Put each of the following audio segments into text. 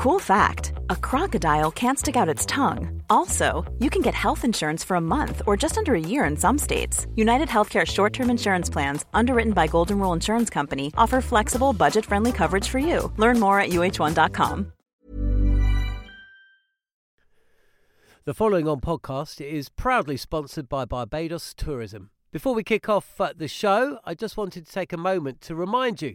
Cool fact a crocodile can't stick out its tongue. Also, you can get health insurance for a month or just under a year in some states. United Healthcare short term insurance plans, underwritten by Golden Rule Insurance Company, offer flexible, budget friendly coverage for you. Learn more at uh1.com. The following on podcast is proudly sponsored by Barbados Tourism. Before we kick off uh, the show, I just wanted to take a moment to remind you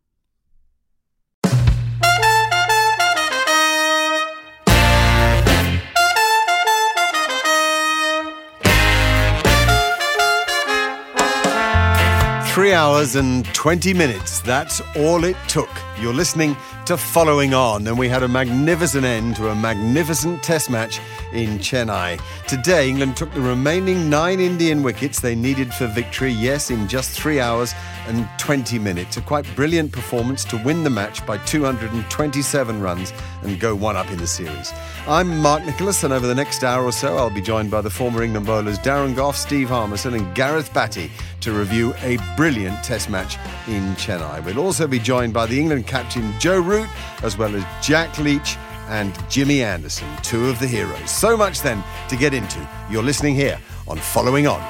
Three hours and 20 minutes. That's all it took. You're listening to Following On, and we had a magnificent end to a magnificent test match in Chennai. Today, England took the remaining nine Indian wickets they needed for victory, yes, in just three hours and 20 minutes. A quite brilliant performance to win the match by 227 runs and go one up in the series. I'm Mark Nicholas, and over the next hour or so, I'll be joined by the former England bowlers Darren Gough, Steve Harmison, and Gareth Batty to review a brilliant test match in Chennai. We'll also be joined by the England captain Joe Root, as well as Jack Leach and Jimmy Anderson, two of the heroes. So much then to get into. You're listening here on Following On.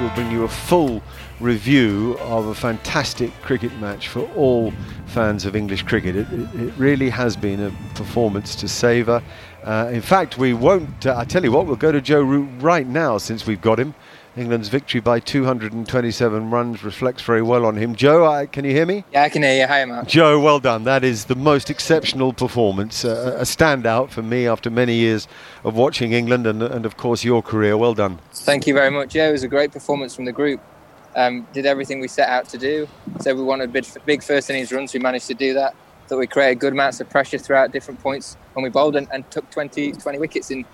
We'll bring you a full review of a fantastic cricket match for all fans of English cricket. It, it, really has been a performance to savour. Uh, in fact, we won't. Uh, I tell you what, we'll go to Joe Root right now since we've got him. England's victory by 227 runs reflects very well on him. Joe, I, can you hear me? Yeah, I can hear you. Hi, Mark. Joe, well done. That is the most exceptional performance, uh, a standout for me after many years of watching England and, and, of course, your career. Well done. Thank you very much. Yeah, it was a great performance from the group. Um, did everything we set out to do. So we wanted big, big first innings runs. We managed to do that. That we created good amounts of pressure throughout different points when we bowled and, and took 20, 20 wickets in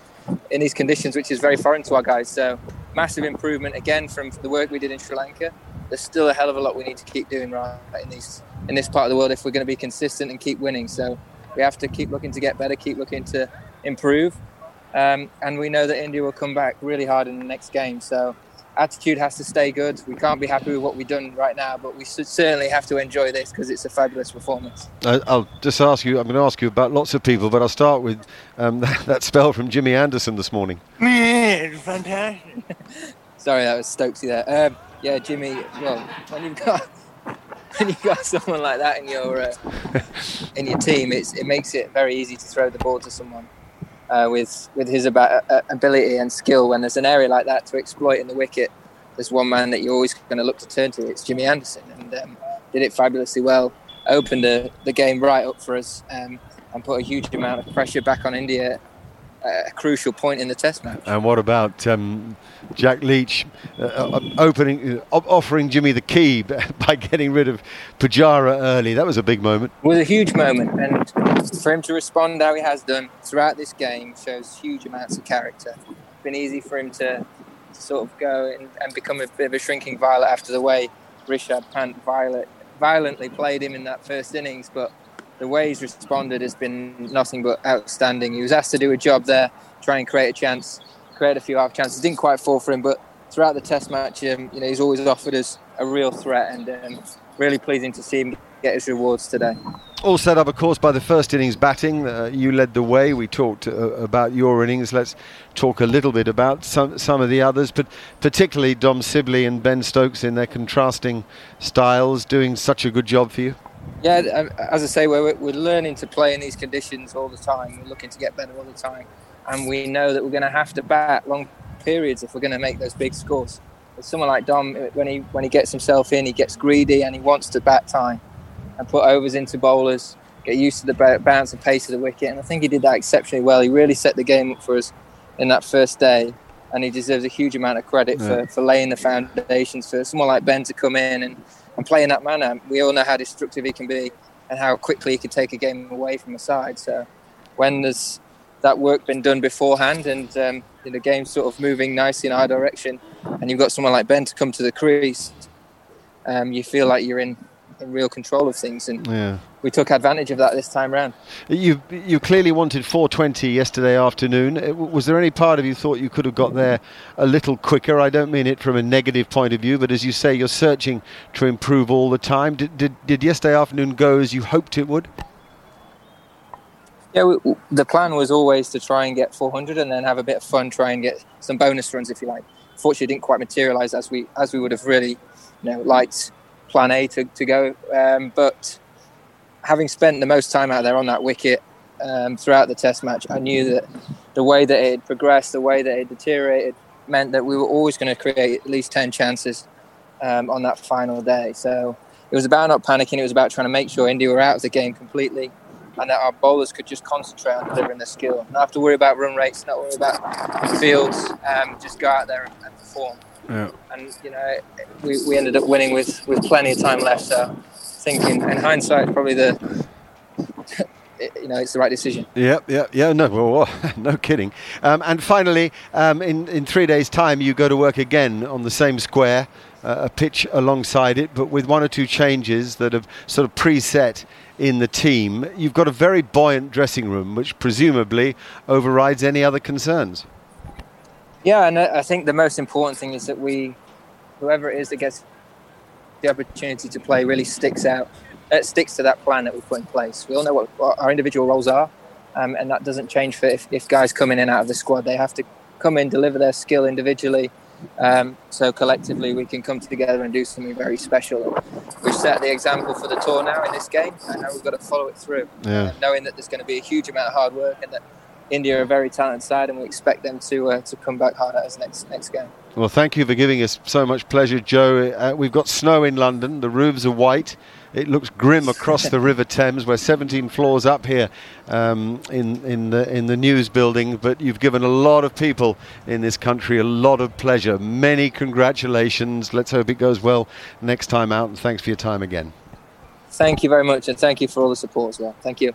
in these conditions, which is very foreign to our guys. So massive improvement again from the work we did in Sri Lanka. There's still a hell of a lot we need to keep doing right in these in this part of the world if we're going to be consistent and keep winning. So we have to keep looking to get better, keep looking to improve, um, and we know that India will come back really hard in the next game. So attitude has to stay good. We can't be happy with what we've done right now, but we certainly have to enjoy this because it's a fabulous performance. I'll just ask you. I'm going to ask you about lots of people, but I'll start with um, that, that, spell from Jimmy Anderson this morning. it's fantastic. Sorry, that was Stokesy there. Um, yeah, Jimmy. Well, when you've got when you've got someone like that in your uh, in your team, it's, it makes it very easy to throw the ball to someone uh, with with his about, uh, ability and skill. When there's an area like that to exploit in the wicket, there's one man that you're always going to look to turn to. It's Jimmy Anderson, and um, did it fabulously well. Opened the, the game right up for us um, and put a huge amount of pressure back on India a crucial point in the Test match. And what about um, Jack Leach uh, uh opening, uh, offering Jimmy the key by getting rid of Pujara early? That was a big moment. It was a huge moment, and for him to respond how he has done throughout this game shows huge amounts of character. It's been easy for him to, to sort of go and, and, become a bit of a shrinking violet after the way Rishabh Pant violet, violently played him in that first innings, but the way he's responded has been nothing but outstanding. He was asked to do a job there, try and create a chance, create a few half chances. Didn't quite fall for him, but throughout the Test match, um, you know, he's always offered us a real threat, and um, really pleasing to see him get his rewards today. All set up, of course, by the first innings batting. Uh, you led the way. We talked uh, about your innings. Let's talk a little bit about some some of the others, but particularly Dom Sibley and Ben Stokes in their contrasting styles, doing such a good job for you. Yeah, um, as I say, we're, we're learning to play in these conditions all the time. We're looking to get better all the time. And we know that we're going to have to bat long periods if we're going to make those big scores. But someone like Dom, when he when he gets himself in, he gets greedy and he wants to bat time and put overs into bowlers, get used to the bounce and pace of the wicket. And I think he did that exceptionally well. He really set the game up for us in that first day, and he deserves a huge amount of credit yeah. for, for laying the foundations for someone like Ben to come in and, and play in that manner. We all know how destructive he can be and how quickly he can take a game away from a side. So when there's that work been done beforehand and um, the game's sort of moving nicely in our direction, and you've got someone like Ben to come to the crease, um, you feel like you're in, in real control of things. And yeah. We took advantage of that this time round. You you clearly wanted 420 yesterday afternoon. Uh, was there any part of you thought you could have got there a little quicker? I don't mean it from a negative point of view, but as you say, you're searching to improve all the time. Did, did, did yesterday afternoon go as you hoped it would? Yeah, we, the plan was always to try and get 400 and then have a bit of fun, try and get some bonus runs if you like. Fortunately, it didn't quite materialise as we as we would have really, you know, liked Plan A to, to go. Um, but having spent the most time out there on that wicket um, throughout the Test match, I knew that the way that it had progressed, the way that it deteriorated, meant that we were always going to create at least 10 chances um, on that final day. So it was about not panicking. It was about trying to make sure India were out of the game completely and that our bowlers could just concentrate on delivering their skill. Not have to worry about run rates, not worry about fields, um, just go out there and, and perform. Yeah. And you know, we, we ended up winning with, with plenty of time left. So I think in, in hindsight, probably the you know it's the right decision. Yeah, yeah, yeah. No, well, no kidding. Um, and finally, um, in in three days' time, you go to work again on the same square, uh, a pitch alongside it, but with one or two changes that have sort of preset in the team. You've got a very buoyant dressing room, which presumably overrides any other concerns. Yeah, and I think the most important thing is that we, whoever it is that gets the opportunity to play, really sticks out, uh, sticks to that plan that we put in place. We all know what, what our individual roles are, um, and that doesn't change for if, if guys come in and out of the squad. They have to come in, deliver their skill individually, um, so collectively, we can come together and do something very special. We've set the example for the tour now in this game, and now we've got to follow it through. Yeah. Knowing that there's going to be a huge amount of hard work, and that India are a very talented side, and we expect them to uh, to come back hard at us next next game. Well, thank you for giving us so much pleasure, Joe. Uh, we've got snow in London. The roofs are white. It looks grim across the River Thames. We're 17 floors up here um, in in the in the news building, but you've given a lot of people in this country a lot of pleasure. Many congratulations. Let's hope it goes well next time out. And thanks for your time again. Thank you very much, and thank you for all the support as well. Thank you.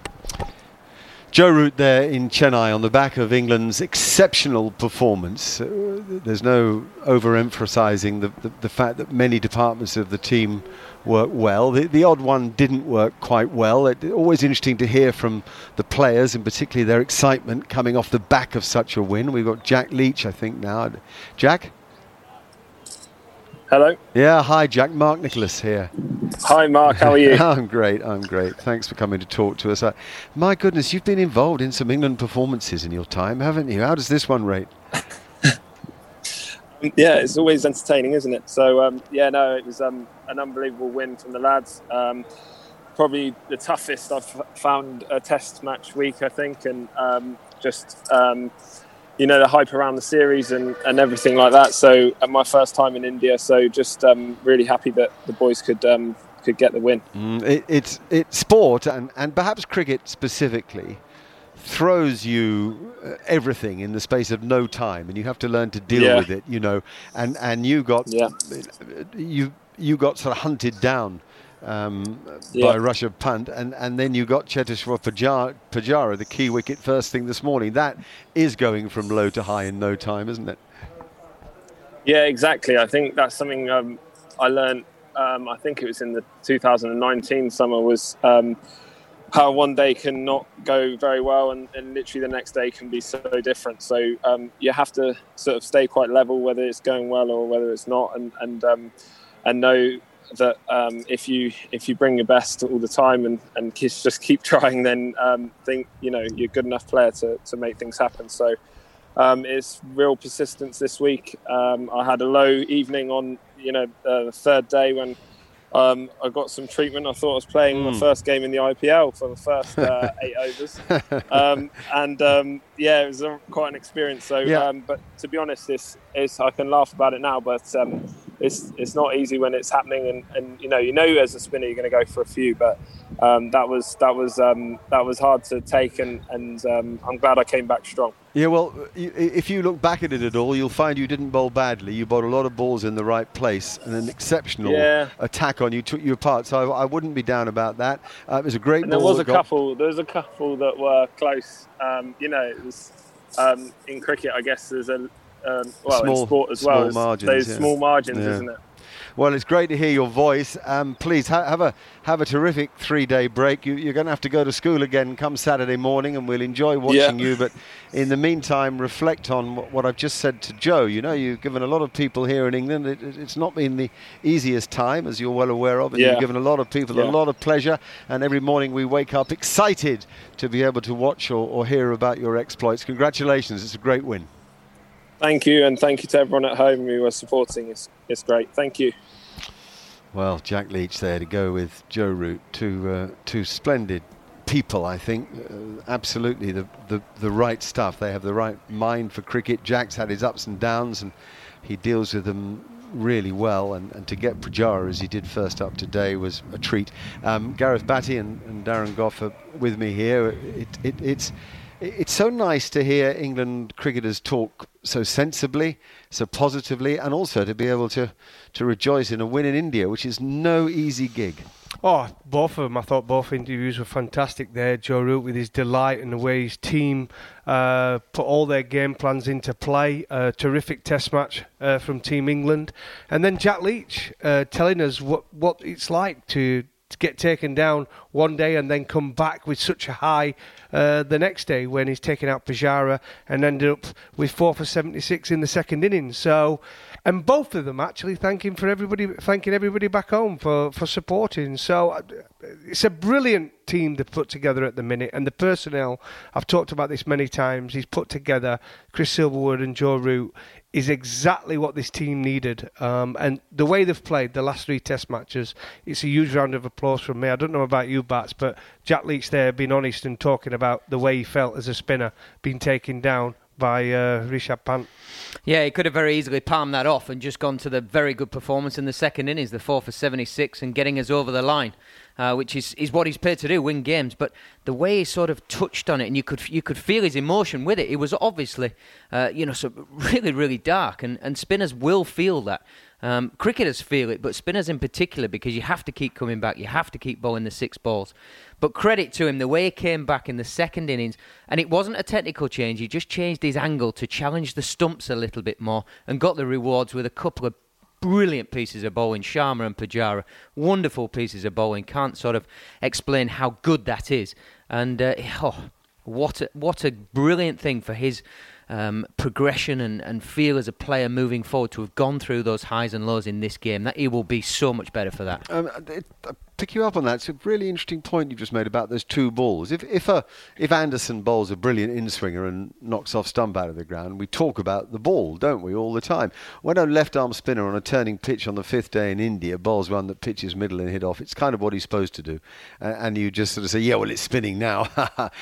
Joe Root there in Chennai on the back of England's exceptional performance. Uh, there's no overemphasising the, the, the, fact that many departments of the team work well. The, the odd one didn't work quite well. It's always interesting to hear from the players, and particularly their excitement coming off the back of such a win. We've got Jack Leach, I think, now. Jack? Hello. Yeah, hi, Jack. Mark Nicholas here. Hi, Mark. How are you? I'm great. I'm great. Thanks for coming to talk to us. Uh, my goodness, you've been involved in some England performances in your time, haven't you? How does this one rate? yeah, it's always entertaining, isn't it? So, um, yeah, no, it was um, an unbelievable win from the lads. Um, probably the toughest I've found a Test match week, I think, and um, just um, you know the hype around the series and, and everything like that. So my first time in India, so just um, really happy that the boys could um, could get the win. Mm, it, it's it's sport and and perhaps cricket specifically throws you uh, everything in the space of no time, and you have to learn to deal yeah. with it. You know, and and you got yeah. you you got sort of hunted down um, yeah. by Rishabh Pant, and, and then you got Cheteshwar Pujara, the key wicket, first thing this morning. That is going from low to high in no time, isn't it? Yeah, exactly. I think that's something um, I learned. Um, I think it was in the 2019 summer was um, how one day can not go very well, and, and, literally the next day can be so different. So um, you have to sort of stay quite level, whether it's going well or whether it's not, and and um, and know that um, if you if you bring your best all the time and, and just keep trying, then um, think you know you're a good enough player to, to make things happen. So um, it's real persistence this week. Um, I had a low evening on you know uh, the third day when um, I got some treatment. I thought I was playing mm. my hmm. first game in the IPL for the first uh, eight overs, um, and um, yeah, it was a, quite an experience. So, yeah. Um, but to be honest, this is I can laugh about it now, but um, it's it's not easy when it's happening, and, and you know you know as a spinner you're going to go for a few, but um, that was that was that was hard to take, and and I'm glad I came back strong. Yeah, well, if you look back at it at all, you'll find you didn't bowl badly. You bowled a lot of balls in the right place and an exceptional yeah. attack on you took you apart. So I, I wouldn't be down about that. Uh, it was a great. And there was a couple. There was a couple that were close. Um, you know, it was um, in cricket. I guess there's a um, well small, in sport as well. Margins, those yeah. small margins, yeah. isn't it? Well, it's great to hear your voice. Um, please ha- have a have a terrific three-day break. You, are going to have to go to school again come Saturday morning, and we'll enjoy watching yeah. you. But in the meantime, reflect on what I've just said to Joe. You know, you've given a lot of people here in England. It, it's not been the easiest time, as you're well aware of, and yeah. you've given a lot of people yeah. a lot of pleasure. And every morning we wake up excited to be able to watch or, or hear about your exploits. Congratulations! It's a great win. Thank you, and thank you to everyone at home who are supporting. It's, it's great. Thank you. Well, Jack Leach there to go with Joe Root, two uh, two splendid people. I think uh, absolutely the, the the right stuff. They have the right mind for cricket. Jack's had his ups and downs, and he deals with them really well. And, and to get Pujara as he did first up today was a treat. Um, Gareth Batty and, and Darren Gough are with me here. It, it, it's it's so nice to hear England cricketers talk so sensibly, so positively, and also to be able to, to rejoice in a win in India, which is no easy gig. Oh, both of them. I thought both interviews were fantastic there. Joe Root with his delight and the way his team uh, put all their game plans into play. A terrific test match uh, from Team England. And then Jack Leach uh, telling us what, what it's like to, to get taken down one day and then come back with such a high uh, the next day when he's taken out Pujara and ended up with four for 76 in the second innings. So, and both of them actually thanking for everybody, thanking everybody back home for, for supporting. So, uh, it's a brilliant team to put together at the minute, and the personnel. I've talked about this many times. He's put together Chris Silverwood and Joe Root is exactly what this team needed. Um, and the way they've played the last three Test matches, it's a huge round of applause from me. I don't know about you, Bats, but Jack Leach there being honest and talking about the way he felt as a spinner, being taken down by uh, Rishabh Pant. Yeah, he could have very easily palmed that off and just gone to the very good performance in the second innings, the four for 76, and getting us over the line, uh, which is, is what he's paid to do, win games. But the way he sort of touched on it, and you could you could feel his emotion with it. It was obviously, uh, you know, so really really dark, and, and spinners will feel that. Um, cricketers feel it, but spinners in particular, because you have to keep coming back, you have to keep bowling the six balls. But credit to him, the way he came back in the second innings, and it wasn't a technical change, he just changed his angle to challenge the stumps a little bit more and got the rewards with a couple of brilliant pieces of bowling, Sharma and Pujara. Wonderful pieces of bowling. Can't sort of explain how good that is. And uh, oh, what a, what a brilliant thing for his um, progression and, and feel as a player moving forward to have gone through those highs and lows in this game. That he will be so much better for that. Um, it, pick you up on that. It's a really interesting point you've just made about those two balls. If if a if Anderson bowls a brilliant in swinger and knocks off stump out of the ground, we talk about the ball, don't we, all the time? When a left arm spinner on a turning pitch on the fifth day in India bowls one that pitches middle and hit off, it's kind of what he's supposed to do. Uh, and you just sort of say, yeah, well, it's spinning now,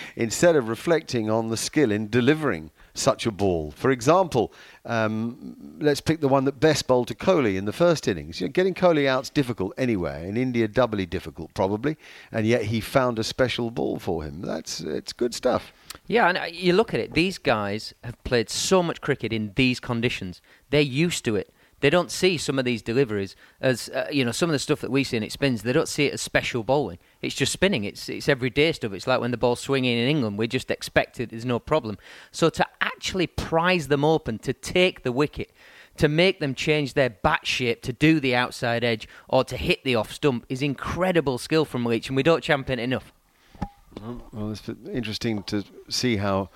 instead of reflecting on the skill in delivering such a ball. For example, um, let's pick the one that best bowled to Kohli in the first innings. You know, getting Kohli out's difficult anyway. In India, doubly difficult probably, and yet he found a special ball for him. That's it's good stuff. Yeah, and uh, you look at it. These guys have played so much cricket in these conditions. They're used to it. They don't see some of these deliveries as uh, you know some of the stuff that we see in it spins. They don't see it as special bowling. It's just spinning. It's it's everyday stuff. It's like when the ball's swinging in England. We just expect it. There's no problem. So to actually prize them open, to take the wicket, to make them change their bat shape to do the outside edge or to hit the off stump is incredible skill from Leach, and we don't champion it enough. Well, it's interesting to see how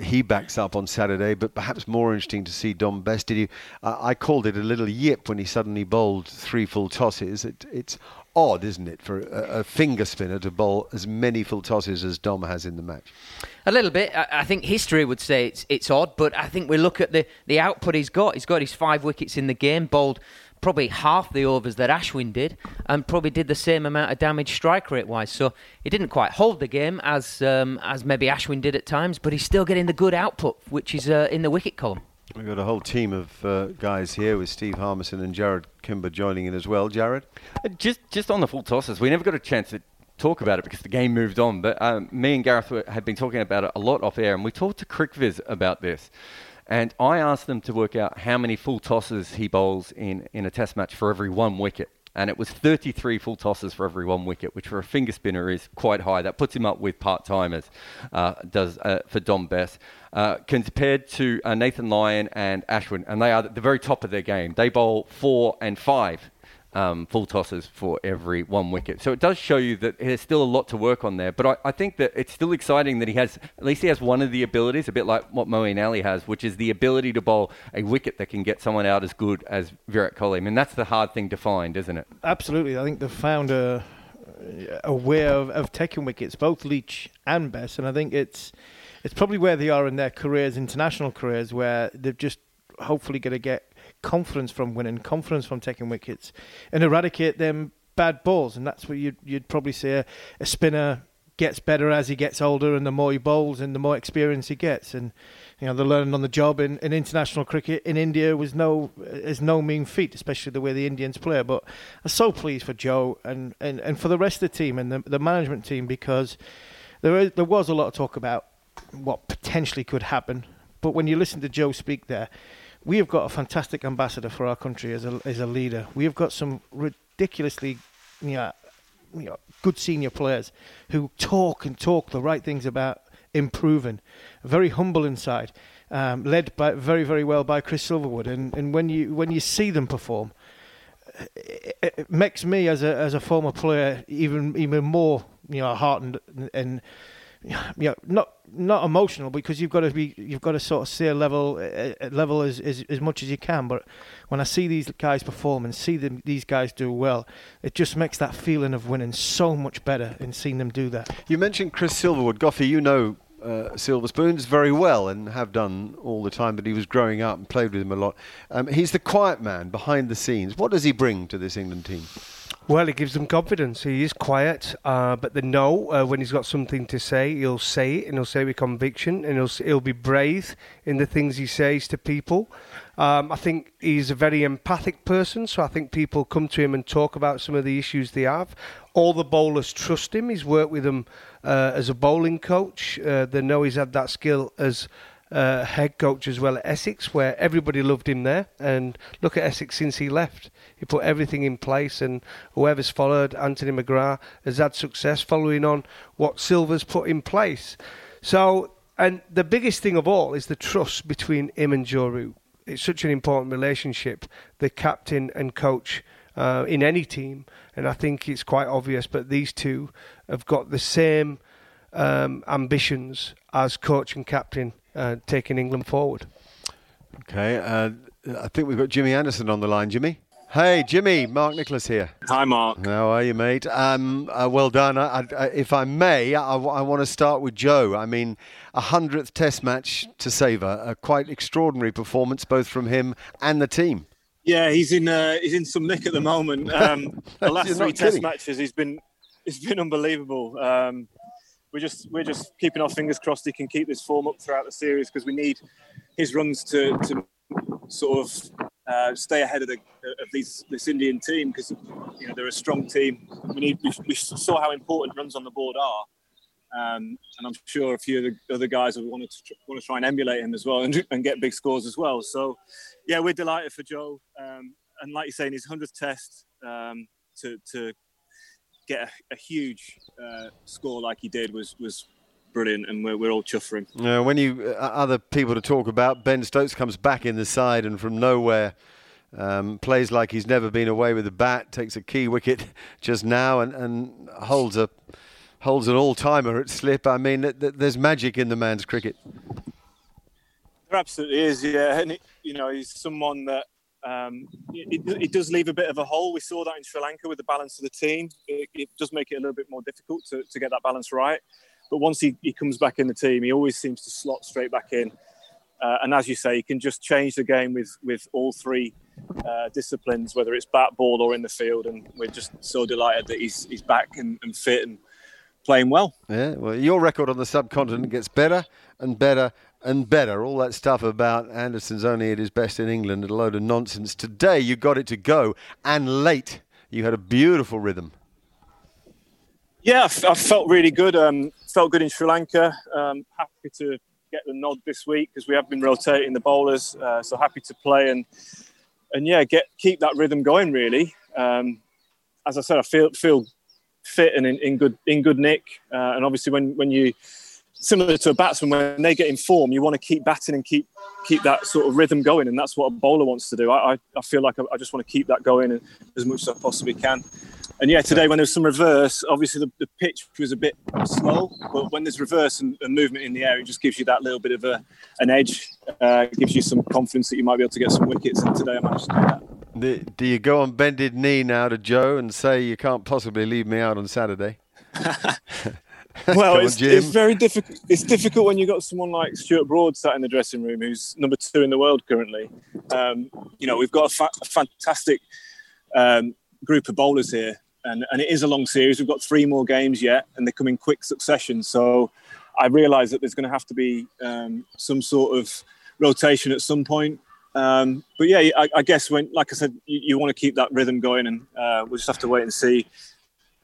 he backs up on Saturday, but perhaps more interesting to see Dom Bess. Did you? Uh, I called it a little yip when he suddenly bowled three full tosses. It, it's odd, isn't it, for a, a, finger spinner to bowl as many full tosses as Dom has in the match? A little bit. I, I think history would say it's it's odd, but I think we look at the the output he's got. He's got his five wickets in the game, bowled probably half the overs that Ashwin did, and probably did the same amount of damage strike rate wise. So he didn't quite hold the game as um, as maybe Ashwin did at times, but he's still getting the good output, which is uh, in the wicket column. We've got a whole team of uh, guys here with Steve Harmison and Jarrod Kimber joining in as well. Jarrod, Uh, just, just on the full tosses, we never got a chance to talk about it because the game moved on. But um, me and Gareth had been talking about it a lot off air, and we talked to CricViz about this. And I asked them to work out how many full tosses he bowls in, in a test match for every one wicket. And it was 33 full tosses for every one wicket, which for a finger spinner is quite high. That puts him up with part timers, uh, does uh, for Dom Bess. Uh, compared to uh, Nathan Lyon and Ashwin, and they are at the very top of their game. They bowl four and five um, full tosses for every one wicket. So it does show you that there's still a lot to work on there. But I, I, think that it's still exciting that he has, at least he has one of the abilities, a bit like what Moeen Ali has, which is the ability to bowl a wicket that can get someone out as good as Virat Kohli. I mean, that's the hard thing to find, isn't it? Absolutely. I think they've found a, a way of, of taking wickets, both Leach and Bess. And I think it's, it's probably where they are in their careers, international careers, where they're just hopefully going to get confidence from winning, confidence from taking wickets, and eradicate them bad balls. And that's what you'd, you'd probably say a, a spinner gets better as he gets older, and the more he bowls, and the more experience he gets. And you know, the learning on the job in, in international cricket in India was no is no mean feat, especially the way the Indians play. But I'm so pleased for Joe and, and, and for the rest of the team and the, the management team because there is, there was a lot of talk about what potentially could happen. But when you listen to Joe speak there, we have got a fantastic ambassador for our country as a as a leader. We have got some ridiculously, you know, you know, good senior players who talk and talk the right things about improving. Very humble inside, um, led by very very well by Chris Silverwood. And and when you when you see them perform, it, it makes me as a as a former player even even more you know heartened and, and you know, not not emotional because you've got to be you've got to sort of stay a level a level as, as as much as you can. But when I see these guys perform and see them these guys do well, it just makes that feeling of winning so much better in seeing them do that. You mentioned Chris Silverwood, Goffy. You know uh, Silver Spoons very well and have done all the time that he was growing up and played with him a lot. Um, he's the quiet man behind the scenes. What does he bring to this England team? Well, it gives them confidence. He is quiet, uh, but they know uh, when he's got something to say, he'll say it, and he'll say it with conviction, and he'll he'll be brave in the things he says to people. Um, I think he's a very empathic person, so I think people come to him and talk about some of the issues they have. All the bowlers trust him. He's worked with them uh, as a bowling coach. Uh, they know he's had that skill as uh, head coach as well at Essex, where everybody loved him there. And look at Essex since he left. He put everything in place, and whoever's followed, Anthony McGrath, has had success following on what Silver's put in place. So, and the biggest thing of all is the trust between him and Joe It's such an important relationship, the captain and coach uh, in any team. And I think it's quite obvious, but these two have got the same um, ambitions as coach and captain uh, taking England forward. Okay, uh, I think we've got Jimmy Anderson on the line. Jimmy? Hey, Jimmy, Mark Nicholas here. Hi, Mark. How are you, mate? Um, uh, well done. I, I, if I may, I, I, want to start with Joe. I mean, a hundredth Test match to savour, a quite extraordinary performance both from him and the team. Yeah, he's in uh, he's in some nick at the moment. Um, the last three Test matches, he's been it's been unbelievable. Um, we're just we're just keeping our fingers crossed he can keep this form up throughout the series because we need his runs to, to sort of uh, stay ahead of the of these this Indian team because you know they're a strong team. We need we, we saw how important runs on the board are. Um, and I'm sure a few of the other guys will want to want to try and emulate him as well and, and get big scores as well. So, yeah, we're delighted for Joe. Um, and like you say, in his hundredth test, um, to to get a, a huge uh, score like he did was was brilliant, and we're, we're all chuffed for. Yeah, when you uh, other people to talk about, Ben Stokes comes back in the side and from nowhere. Um, plays like he's never been away with a bat, takes a key wicket just now, and, and holds a holds an all timer at slip. I mean, th- th- there's magic in the man's cricket. There absolutely is, yeah. And it, you know, he's someone that um, it, it, does leave a bit of a hole. We saw that in Sri Lanka with the balance of the team. It, it does make it a little bit more difficult to, to get that balance right. But once he, he comes back in the team, he always seems to slot straight back in. Uh, and as you say, he can just change the game with with all three uh, disciplines, whether it's bat, ball, or in the field. And we're just so delighted that he's he's back and, and fit and playing well. Yeah, well, your record on the subcontinent gets better and better and better. All that stuff about Anderson's only at his best in England, a load of nonsense. Today you got it to go, and late you had a beautiful rhythm. Yeah, I felt really good. Um, felt good in Sri Lanka. Um, happy to get the nod this week because we have been rotating the bowlers. Uh, so happy to play and and yeah, get keep that rhythm going. Really, um, as I said, I feel feel fit and in, in good in good nick. Uh, and obviously, when when you similar to a batsman, when they get in form, you want to keep batting and keep keep that sort of rhythm going, and that's what a bowler wants to do. I I, I feel like I, I just want to keep that going as much as I possibly can and yeah, today when there was some reverse, obviously the, the pitch was a bit slow, but when there's reverse and, and, movement in the air, it just gives you that little bit of a, an edge. Uh, gives you some confidence that you might be able to get some wickets. And today I managed to do that. Do you go on bended knee now to Joe and say you can't possibly leave me out on Saturday? well, it's, on, it's, very difficult. It's difficult when you've got someone like Stuart Broad sat in the dressing room, who's number two in the world currently. Um, you know, we've got a, fa- a fantastic um, group of bowlers here and, and it is a long series. We've got three more games yet, and they come in quick succession. So I realise that there's going to have to be um, some sort of rotation at some point. Um, but yeah, I, I, guess when, like I said, you, you want to keep that rhythm going, and uh, we'll just have to wait and see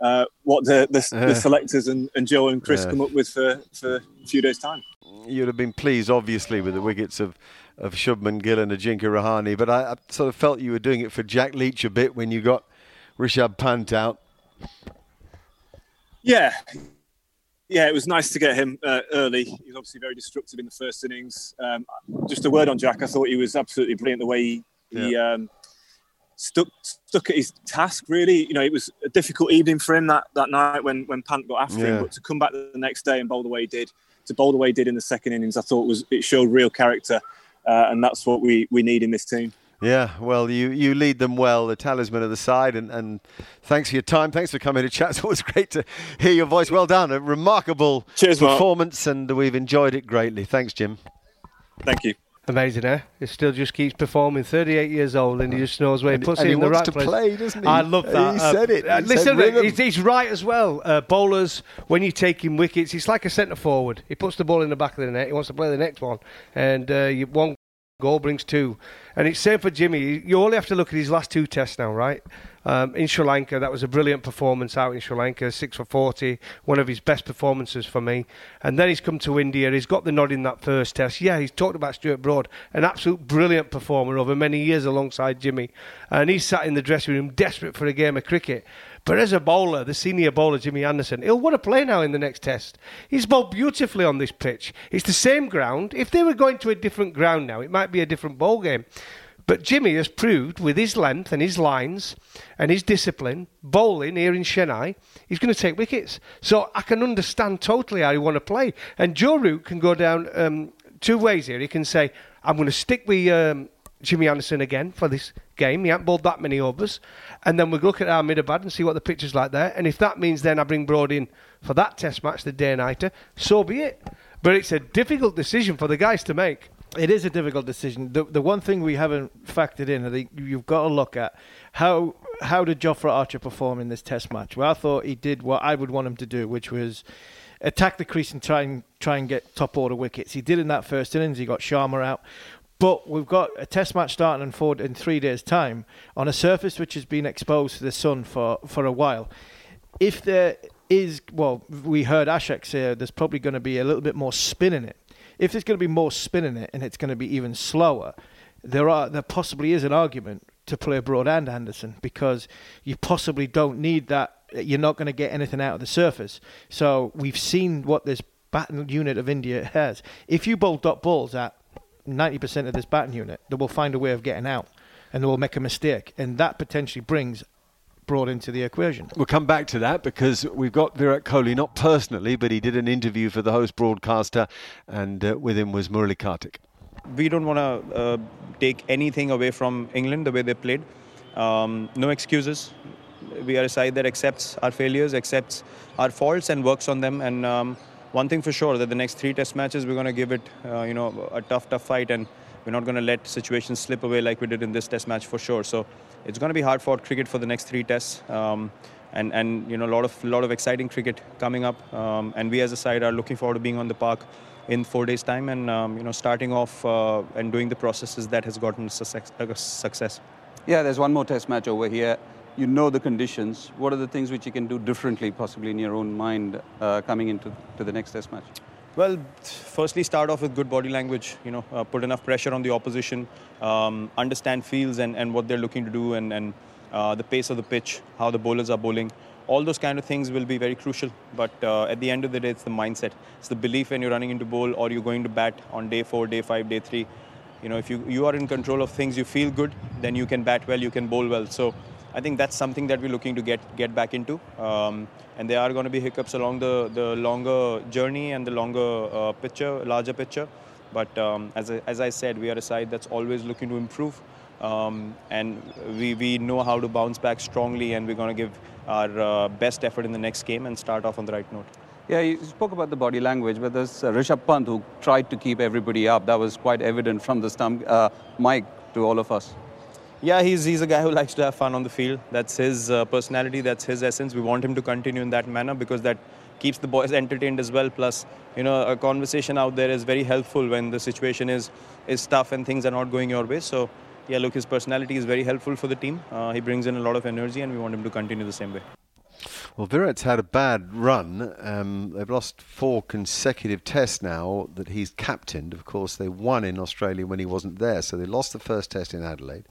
uh, what the, the, the selectors and, and, Joe and Chris yeah. come up with for, for a few days' time. You'd have been pleased, obviously, with the wickets of of Shubman Gill and Ajinkya Rahane, but I, I sort of felt you were doing it for Jack Leach a bit when you got Rishabh Pant out. Yeah, yeah, it was nice to get him uh, early. He was obviously very destructive in the first innings. Um, just a word on Jack. I thought he was absolutely brilliant the way he, yeah. he um, stuck stuck at his task. Really, you know, it was a difficult evening for him that, that night when when Pant got after yeah. him. But to come back the next day and bowl the way he did, to bowl the way he did in the second innings, I thought was it showed real character, uh, and that's what we we need in this team. Yeah, well, you, you lead them well, the talisman of the side, and, and thanks for your time. Thanks for coming to chat. It's always great to hear your voice. Well done. A remarkable Cheers, performance, Mark. and we've enjoyed it greatly. Thanks, Jim. Thank you. Amazing, eh? He still just keeps performing. 38 years old, and he just knows where he puts and it in the right to place. Play, doesn't he? I love that. He uh, said it. He uh, listen, said he's, he's, right as well. Uh, bowlers, when you're taking wickets, it's like a centre forward. He puts the ball in the back of the net. He wants to play the next one, and uh, you, one goal brings two. And it's same for Jimmy. You only have to look at his last two tests now, right? Um, in Sri Lanka, that was a brilliant performance out in Sri Lanka, six for 40, one of his best performances for me. And then he's come to India, he's got the nod in that first test. Yeah, he's talked about Stuart Broad, an absolute brilliant performer over many years alongside Jimmy. And he's sat in the dressing room desperate for a game of cricket. But as a bowler, the senior bowler, Jimmy Anderson, he'll want to play now in the next test. He's bowled beautifully on this pitch. It's the same ground. If they were going to a different ground now, it might be a different ball game. But Jimmy has proved with his length and his lines and his discipline, bowling here in Chennai, he's going to take wickets. So I can understand totally how he want to play. And Joe Root can go down um, two ways here. He can say, I'm going to stick with um, Jimmy Anderson again for this game. He hasn't bowled that many overs. And then we'll look at our Ahmedabad and see what the picture's like there. And if that means then I bring Broad in for that test match, the day nighter, so be it. But it's a difficult decision for the guys to make. It is a difficult decision. The the one thing we haven't factored in, I think you've got to look at how how did Jofra Archer perform in this test match? Well, I thought he did what I would want him to do, which was attack the crease and try and try and get top order wickets. He did in that first innings. He got Sharma out. But we've got a test match starting in four in three days' time on a surface which has been exposed to the sun for, for a while. If there is, well, we heard Ashak say there's probably going to be a little bit more spin in it. If there's going to be more spin in it and it's going to be even slower, there are there possibly is an argument to play Broad and Anderson because you possibly don't need that. You're not going to get anything out of the surface. So we've seen what this batting unit of India has. If you bowl dot balls at 90% of this batting unit they will find a way of getting out and they will make a mistake. And that potentially brings Broad into the equation. We'll come back to that because we've got Virat Kohli, not personally, but he did an interview for the host broadcaster, and uh, with him was Murali Kartik. We don't want to uh, take anything away from England the way they played. Um, no excuses. We are a side that accepts our failures, accepts our faults, and works on them. And um, one thing for sure that the next three test matches we're going to give it uh, you know a tough tough fight and we're not going to let situations slip away like we did in this test match for sure so it's going to be hard fought cricket for the next three tests um, and and you know a lot of lot of exciting cricket coming up um, and we as a side are looking forward to being on the park in four days time and um, you know starting off uh, and doing the processes that has gotten success, success yeah there's one more test match over here you know the conditions. What are the things which you can do differently, possibly in your own mind, uh, coming into to the next test match? Well, firstly, start off with good body language. You know, uh, put enough pressure on the opposition, um, understand fields and, and what they're looking to do, and, and uh, the pace of the pitch, how the bowlers are bowling. All those kind of things will be very crucial. But uh, at the end of the day, it's the mindset. It's the belief when you're running into bowl or you're going to bat on day four, day five, day three. You know, if you, you are in control of things, you feel good, then you can bat well, you can bowl well. So I think that's something that we're looking to get get back into. Um, and there are going to be hiccups along the, the longer journey and the longer uh, picture, larger picture. But um, as, I, as I said, we are a side that's always looking to improve. Um, and we, we know how to bounce back strongly, and we're going to give our uh, best effort in the next game and start off on the right note. Yeah, you spoke about the body language, but there's uh, Rishabh Pant who tried to keep everybody up. That was quite evident from the stump, uh, mic to all of us. Yeah, he's, he's a guy who likes to have fun on the field. That's his uh, personality, that's his essence. We want him to continue in that manner because that keeps the boys entertained as well. Plus, you know, a conversation out there is very helpful when the situation is, is tough and things are not going your way. So, yeah, look, his personality is very helpful for the team. Uh, he brings in a lot of energy and we want him to continue the same way. Well, Virat's had a bad run. Um, they've lost four consecutive tests now that he's captained. Of course, they won in Australia when he wasn't there, so they lost the first test in Adelaide.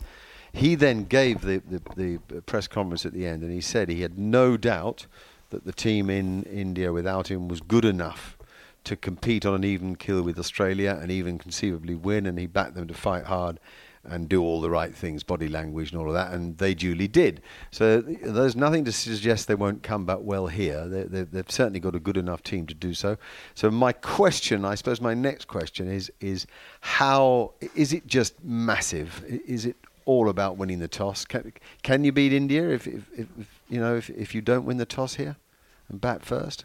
He then gave the, the, the press conference at the end and he said he had no doubt that the team in India without him was good enough to compete on an even kill with Australia and even conceivably win. And he backed them to fight hard and do all the right things, body language and all of that, and they duly did. So there's nothing to suggest they won't come back well here. They, have certainly got a good enough team to do so. So my question, I suppose, my next question is: is how is it just massive? Is it all about winning the toss. Can, can you beat India if, if, if, you know if, if you don't win the toss here and bat first?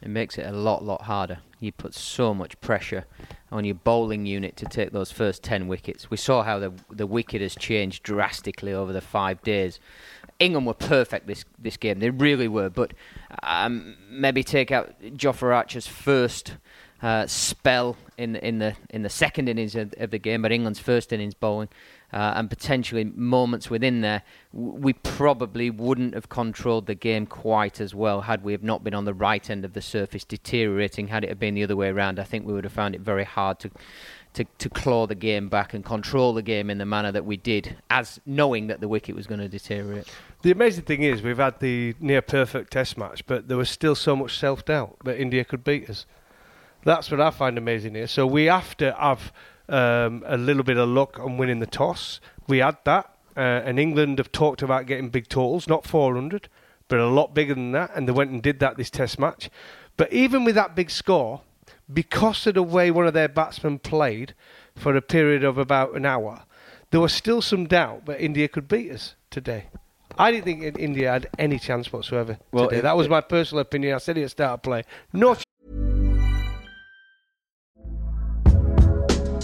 It makes it a lot lot harder. You put so much pressure on your bowling unit to take those first ten wickets. We saw how the the wicket has changed drastically over the five days. England were perfect this this game. They really were. But um, maybe take out Jofra Archer's first uh, spell in in the in the second innings of, of the game, but England's first innings bowling uh, and potentially moments within there, we probably wouldn't have controlled the game quite as well had we have not been on the right end of the surface deteriorating. Had it have been the other way around, I think we would have found it very hard to. To, to claw the game back and control the game in the manner that we did, as knowing that the wicket was going to deteriorate. The amazing thing is, we've had the near perfect test match, but there was still so much self doubt that India could beat us. That's what I find amazing here. So we have to have um, a little bit of luck on winning the toss. We had that, uh, and England have talked about getting big totals, not 400, but a lot bigger than that, and they went and did that this Test match. But even with that big score, because of the way one of their batsmen played for a period of about an hour, there was still some doubt that India could beat us today. I didn't think India had any chance whatsoever well, today. It, that was my personal opinion. I said it at start of play. No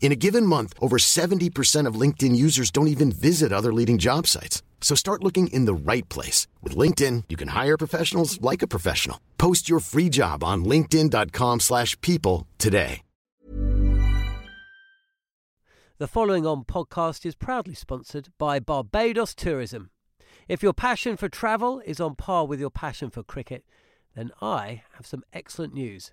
In a given month, over 70% of LinkedIn users don't even visit other leading job sites. So start looking in the right place. With LinkedIn, you can hire professionals like a professional. Post your free job on linkedin.com slash people today. The following on podcast is proudly sponsored by Barbados Tourism. If your passion for travel is on par with your passion for cricket, then I have some excellent news.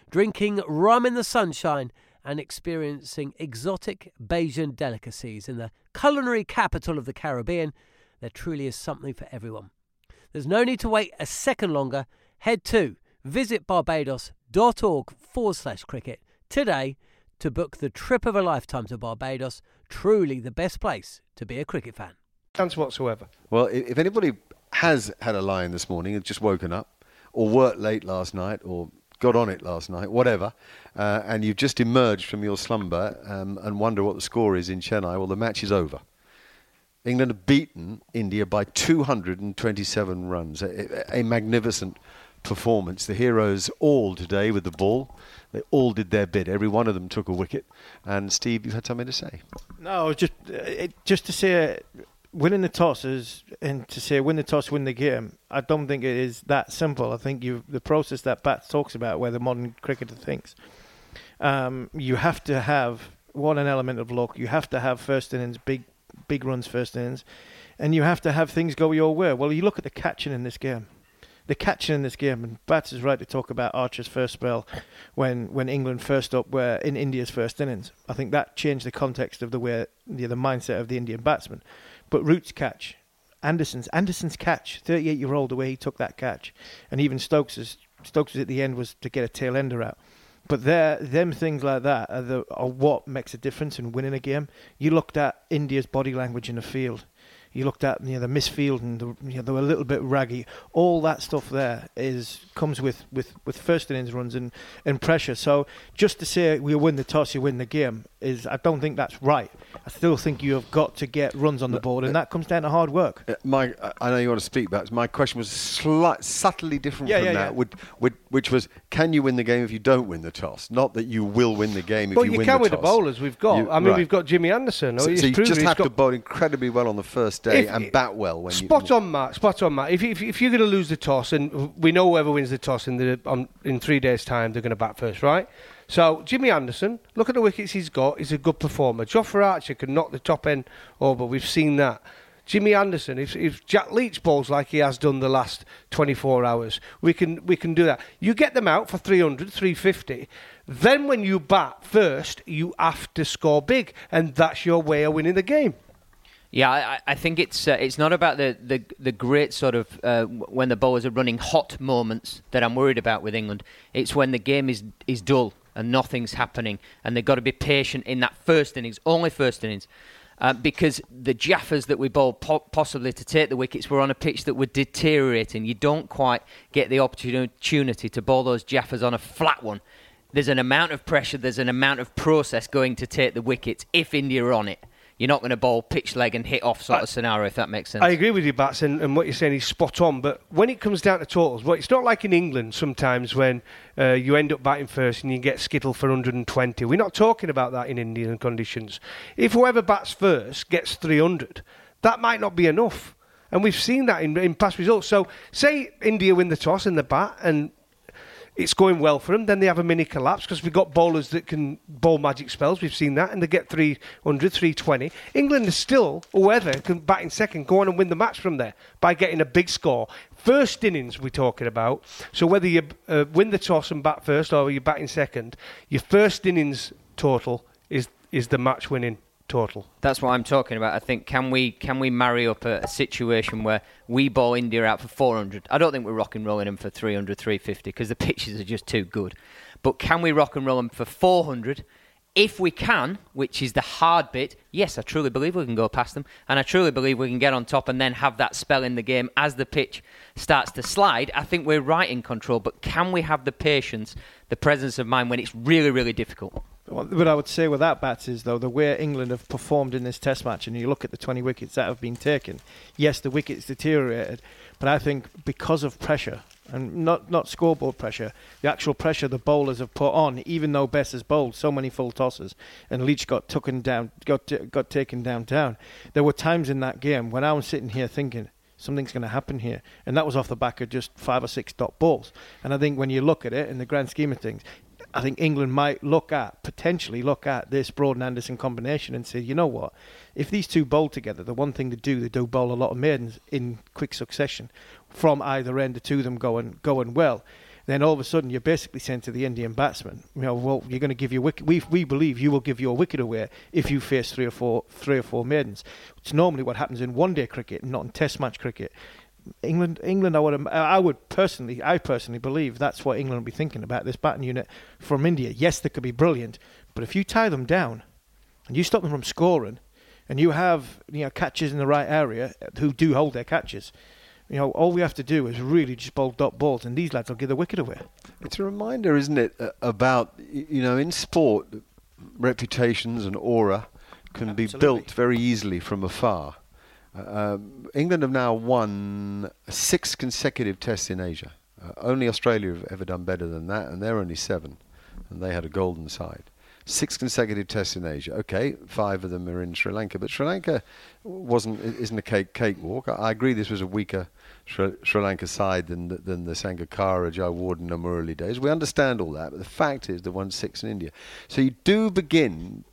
drinking rum in the sunshine, and experiencing exotic Bajan delicacies in the culinary capital of the Caribbean. There truly is something for everyone. There's no need to wait a second longer. Head to visitbarbados.org forward slash cricket today to book the trip of a lifetime to Barbados. Truly the best place to be a cricket fan. Chance whatsoever. Well, if anybody has had a lie in this morning and just woken up, or worked late last night, or got on it last night, whatever, uh, and you've just emerged from your slumber um, and wonder what the score is in Chennai, well, the match is over. England have beaten India by 227 runs. A, a, magnificent performance. The heroes all today with the ball. They all did their bit. Every one of them took a wicket. And Steve, you had something to say? No, just uh, it, just to say, winning the toss is, and to say win the toss, win the game. I don't think it is that simple. I think you the process that Bat talks about, where the modern cricketer thinks, um, you have to have what an element of luck. You have to have first innings big big runs first innings, and you have to have things go your way. Well, you look at the catching in this game. The catching in this game, and Bats is right to talk about Archer's first spell when, when England first up were in India's first innings. I think that changed the context of the way the, the mindset of the Indian batsman. But Root's catch, Anderson's Anderson's catch, 38 year old, the way he took that catch, and even Stokes's Stokes at the end was to get a tail ender out. But there, them things like that are, the, are what makes a difference in winning a game. You looked at India's body language in the field you looked at you know, the misfield and the, you know, they were a little bit raggy. All that stuff there is comes with, with, with first innings runs and, and pressure. So just to say we win the toss, you win the game is I don't think that's right. I still think you have got to get runs on the board, and that comes down to hard work. Uh, my, I know you want to speak back. My question was slight, subtly different yeah, from yeah, that, yeah. Would, would, which was, can you win the game if you don't win the toss? Not that you will win the game if well, you, you win can with the bowlers we've got. You- I mean, right. we've got Jimmy Anderson. So, Oh, so you just have to bowl incredibly well on the first day If- and bat well when spot you. on, Matt. Spot on, Matt. If, if, if you're going to lose the toss, and we know whoever wins the toss in the on, in three days' time, they're going to bat first, right? So Jimmy Anderson, look at the wickets he's got. He's a good performer. Jofra Archer can knock the top end over. We've seen that. Jimmy Anderson, if, if Jack Leach bowls like he has done the last 24 hours, we can we can do that. You get them out for 300, 350. Then when you bat first, you have to score big, and that's your way of winning the game. Yeah, I, I think it's uh, it's not about the, the, the great sort of uh, when the bowlers are running hot moments that I'm worried about with England. It's when the game is is dull and nothing's happening, and they've got to be patient in that first innings, only first innings, uh, because the jaffers that we bowled po- possibly to take the wickets were on a pitch that were deteriorating. You don't quite get the opportunity to bowl those jaffers on a flat one. There's an amount of pressure, there's an amount of process going to take the wickets if India are on it. You're not going to bowl pitch leg and hit off sort of scenario, if that makes sense. I agree with you, Bats, and, and what you're saying is spot on. But when it comes down to totals, well, it's not like in England sometimes when uh, you end up batting first and you get skittle for 120. We're not talking about that in Indian conditions. If whoever bats first gets 300, that might not be enough. And we've seen that in, in past results. So, say India win the toss and the bat, and it's going well for them. Then they have a mini collapse because we've got bowlers that can bowl magic spells. We've seen that, and they get 300, 320. England is still, whoever can bat in second, go on and win the match from there by getting a big score. First innings we're talking about. So whether you uh, win the toss and bat first or you bat in second, your first innings total is is the match winning total. That's what I'm talking about. I think can we can we marry up a, a situation where we bowl India out for 400? I don't think we're rock and rolling them for 300, 350 because the pitches are just too good. But can we rock and roll them for 400? If we can, which is the hard bit, yes, I truly believe we can go past them, and I truly believe we can get on top and then have that spell in the game as the pitch starts to slide. I think we're right in control, but can we have the patience, the presence of mind when it's really, really difficult? What I would say with that, Bats, is though the way England have performed in this Test match, and you look at the 20 wickets that have been taken, yes, the wickets deteriorated, but I think because of pressure and not not scoreboard pressure, the actual pressure the bowlers have put on, even though Bess has bowled so many full tosses and Leach got taken down, got got taken down, down. There were times in that game when I was sitting here thinking something's going to happen here, and that was off the back of just five or six dot balls. And I think when you look at it in the grand scheme of things, I think England might look at potentially look at this Broad and Anderson combination and say, you know what, if these two bowl together, the one thing to do they do bowl a lot of maidens in quick succession from either end, the two of them going going well. Then all of a sudden you're basically saying to the Indian batsman, you know, well, you're going to give your wicket. We we believe you will give your wicket away if you face three or four three or four maidens. It's normally what happens in one day cricket, not in Test match cricket. England, England, I would, I would personally, I personally believe that's what England will be thinking about this batting unit from India. Yes, they could be brilliant, but if you tie them down and you stop them from scoring, and you have you know catches in the right area who do hold their catches, you know all we have to do is really just bowl dot balls, and these lads will give the wicket away. It's a reminder, isn't it, about you know in sport, reputations and aura can Absolutely. be built very easily from afar. Um, England have now won six consecutive tests in Asia. Uh, only Australia have ever done better than that, and they're only seven, and they had a golden side. Six consecutive tests in Asia. Okay, five of them are in Sri Lanka, but Sri Lanka wasn't isn't a cake cakewalk. I, I agree this was a weaker Sri, Sri Lanka side than the, than the Sangakkara, Jayawardene, and Murali days. We understand all that, but the fact is they won six in India. So you do begin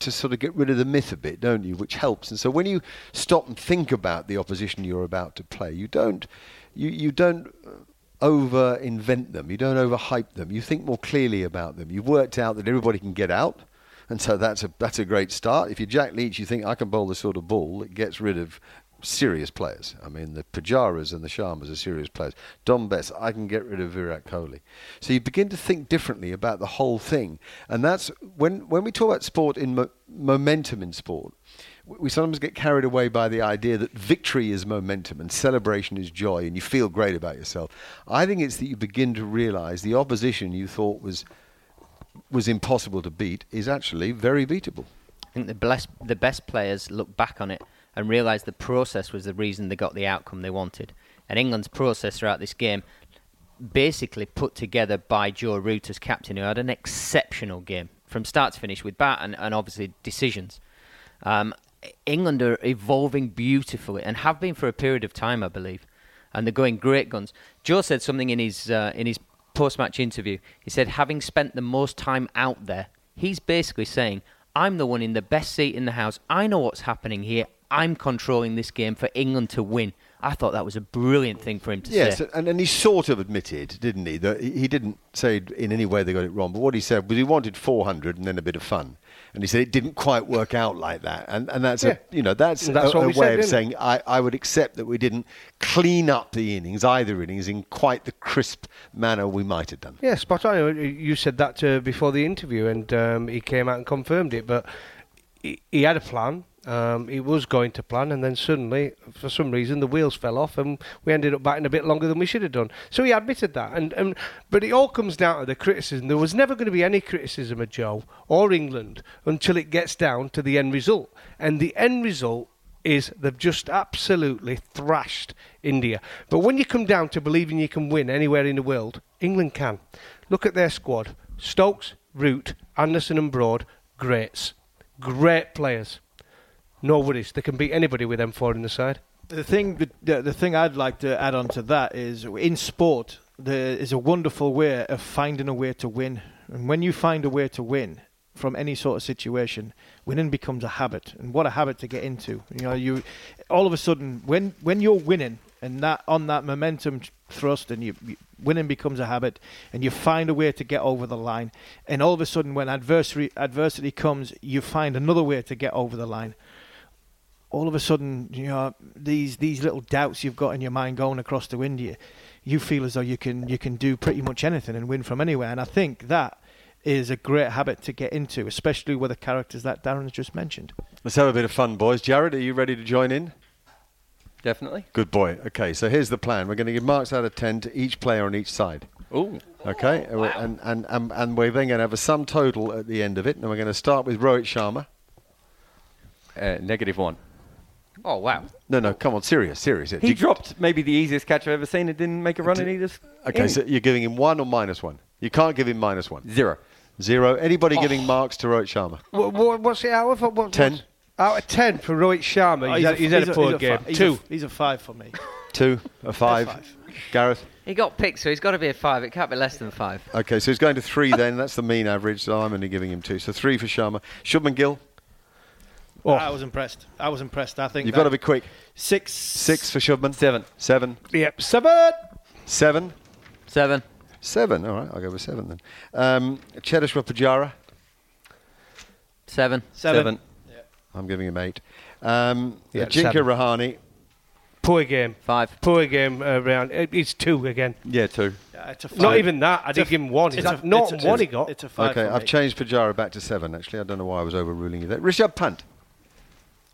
to sort of get rid of the myth a bit, don't you? Which helps. And so when you stop and think about the opposition you're about to play, you don't you you don't over invent them. You don't overhype them. You think more clearly about them. You've worked out that everybody can get out. And so that's a that's a great start. If you're Jack Leach, you think I can bowl the sort of ball that gets rid of serious players. I mean, the Pujaras and the Sharmas are serious players. Dom Bess, I can get rid of Virat Kohli. So you begin to think differently about the whole thing, and that's when when we talk about sport in mo- momentum in sport. We sometimes get carried away by the idea that victory is momentum and celebration is joy, and you feel great about yourself. I think it's that you begin to realise the opposition you thought was was impossible to beat is actually very beatable. I think the best the best players look back on it and realised the process was the reason they got the outcome they wanted. And England's process throughout this game, basically put together by Joe Root as captain, who had an exceptional game from start to finish with bat and, and obviously decisions. Um, England are evolving beautifully and have been for a period of time, I believe. And they're going great guns. Joe said something in his uh, in his post-match interview. He said, having spent the most time out there, he's basically saying, "I'm the one in the best seat in the house. I know what's happening here. I'm controlling this game for England to win. I thought that was a brilliant thing for him to yes, say. Yes, and, and he sort of admitted, didn't he, that he didn't say in any way they got it wrong, but what he said was he wanted 400 and then a bit of fun and he said it didn't quite work out like that. And and that's yeah. a you know that's, that's a, a way said, of saying I, I would accept that we didn't clean up the innings, either innings, in quite the crisp manner we might have done. Yeah, spot on. You said that uh, before the interview, and um, he came out and confirmed it. But he, he had a plan. Um, it was going to plan, and then suddenly, for some reason, the wheels fell off, and we ended up batting a bit longer than we should have done. So he admitted that, and, and but it all comes down to the criticism. There was never going to be any criticism of Joe or England until it gets down to the end result, and the end result is they've just absolutely thrashed India. But when you come down to believing you can win anywhere in the world, England can. Look at their squad: Stokes, Root, Anderson, and Broad, greats, great players no worries. They can beat anybody with them four in the side. The thing, the, the thing I'd like to add on to that is in sport there is a wonderful way of finding a way to win, and when you find a way to win from any sort of situation, winning becomes a habit, and what a habit to get into. You know, you all of a sudden when when you're winning and that on that momentum thrust and you, you, winning becomes a habit and you find a way to get over the line and all of a sudden when adversity adversity comes you find another way to get over the line all of a sudden, you know, these these little doubts you've got in your mind going across the wind, you you feel as though you can you can do pretty much anything and win from anywhere. And I think that is a great habit to get into, especially with the characters that Darren has just mentioned. Let's have a bit of fun, boys. Jarrod, are you ready to join in? Definitely. Good boy. Okay, so here's the plan. We're going to give marks out of 10 to each player on each side. Ooh. Okay, uh, and, and, and, and we're then going to have a sum total at the end of it, and we're going to start with Rohit Sharma. Uh, negative one. Oh wow! No, no, come on, serious, serious. He dropped maybe the easiest catch I've ever seen and didn't make a run in either. Okay, so you're giving him one or minus one? You can't give him minus one. Zero. Zero. Anybody Oh. giving marks to Rohit Sharma? What, what, what's it out of? What, what- Ten. Out of ten for Rohit Sharma. Oh, he's, had, he's had a poor he's game. fi- Two. A, he's a five for me. Two, a five. Gareth? He got picked, so he's got to be a five. It can't be less than five. Okay, so he's going to three then. That's the mean average, so I'm only giving him two. So three for Sharma. Shubman Gill? I was impressed. I was impressed. I think You've got to be quick. Six. Six for Shubman. Seven. Seven. Yep. Seven. Seven. Seven. Seven. All right, I'll go with seven then. Um, Cheteshwar Pujara? Seven. Seven. I'm giving him eight. Um, Yeah, Jinka seven. Rahane? Poor game. Five. Poor game uh, round. It- It's two again. Yeah, two. Yeah, it's a Not even that. I It's did a- give him one. it's It's a- not it's a- one he it's- got. It's a five. Okay, I've me. changed Pujara back to seven, actually. I don't know why I was overruling you there. Rishabh Pant?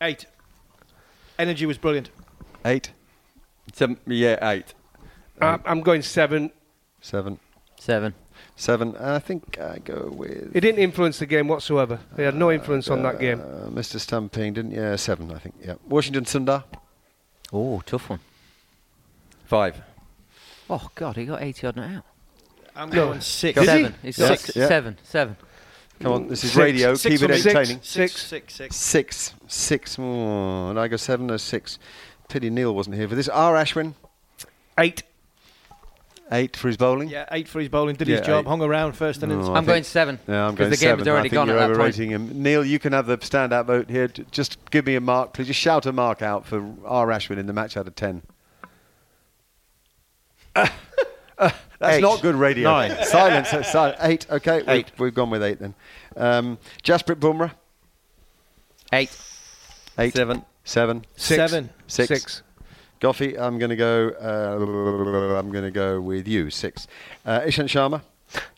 Eight. Energy was brilliant. Eight. Seven. Yeah, eight. I'm, I'm going seven. Seven. Seven. Seven. I think I go with It didn't influence the game whatsoever. He had no influence on that game. uh, Mr. Stamping didn't Yeah, seven, I think. Yeah. Washington Sundar? Oh, tough one. Five. Oh God, he got eighty odd out. I'm going six. Did he? seven. He's got Six, yeah. seven. Seven. Come on, this is Six. radio. Six Keep it for me. entertaining. Six. Six. Six. Six. Six. Oh, and I go seven or six. Pity Neil wasn't here for this. R. Ashwin? Eight. Eight for his bowling? Yeah, eight for his bowling. Did Yeah, his job. eight. Hung around first innings. No, I I'm think- going seven. Yeah, I'm 'Cause going the game seven. had already I think gone you're at that point. overrating him. Neil, you can have the standout vote here. J- Just give me a mark, please. Just shout a mark out for R. Ashwin in the match out of ten. That's Eight. not good radio. Nine. Silence. uh, sil- eight. Okay, we- Eight. We've gone with eight then. Um, Jasprit Bumrah. Eight. Eight. Seven. Seven. Six. Seven. Six. Six. Goughy, I'm going to go. Uh, I'm going to go with you. Six. Uh, Ishant Sharma.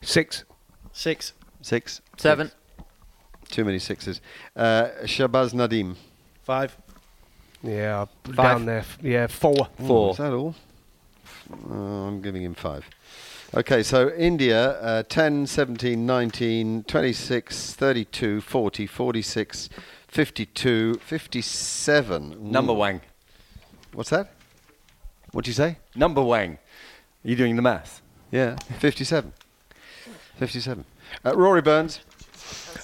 Six. Six. Six. Seven. Too many sixes. Uh, Shahbaz Nadeem. Five. Yeah, Five. down there. Yeah, four. Four. Is that all? Oh, I'm giving him five. Okay, so India uh, 10, 17, 19, 26, 32, 40, 46, 52, 57. Number Wang. What's that? What do you say? Number Wang. Are you doing the math? Yeah, 57. 57. Uh, Rory Burns.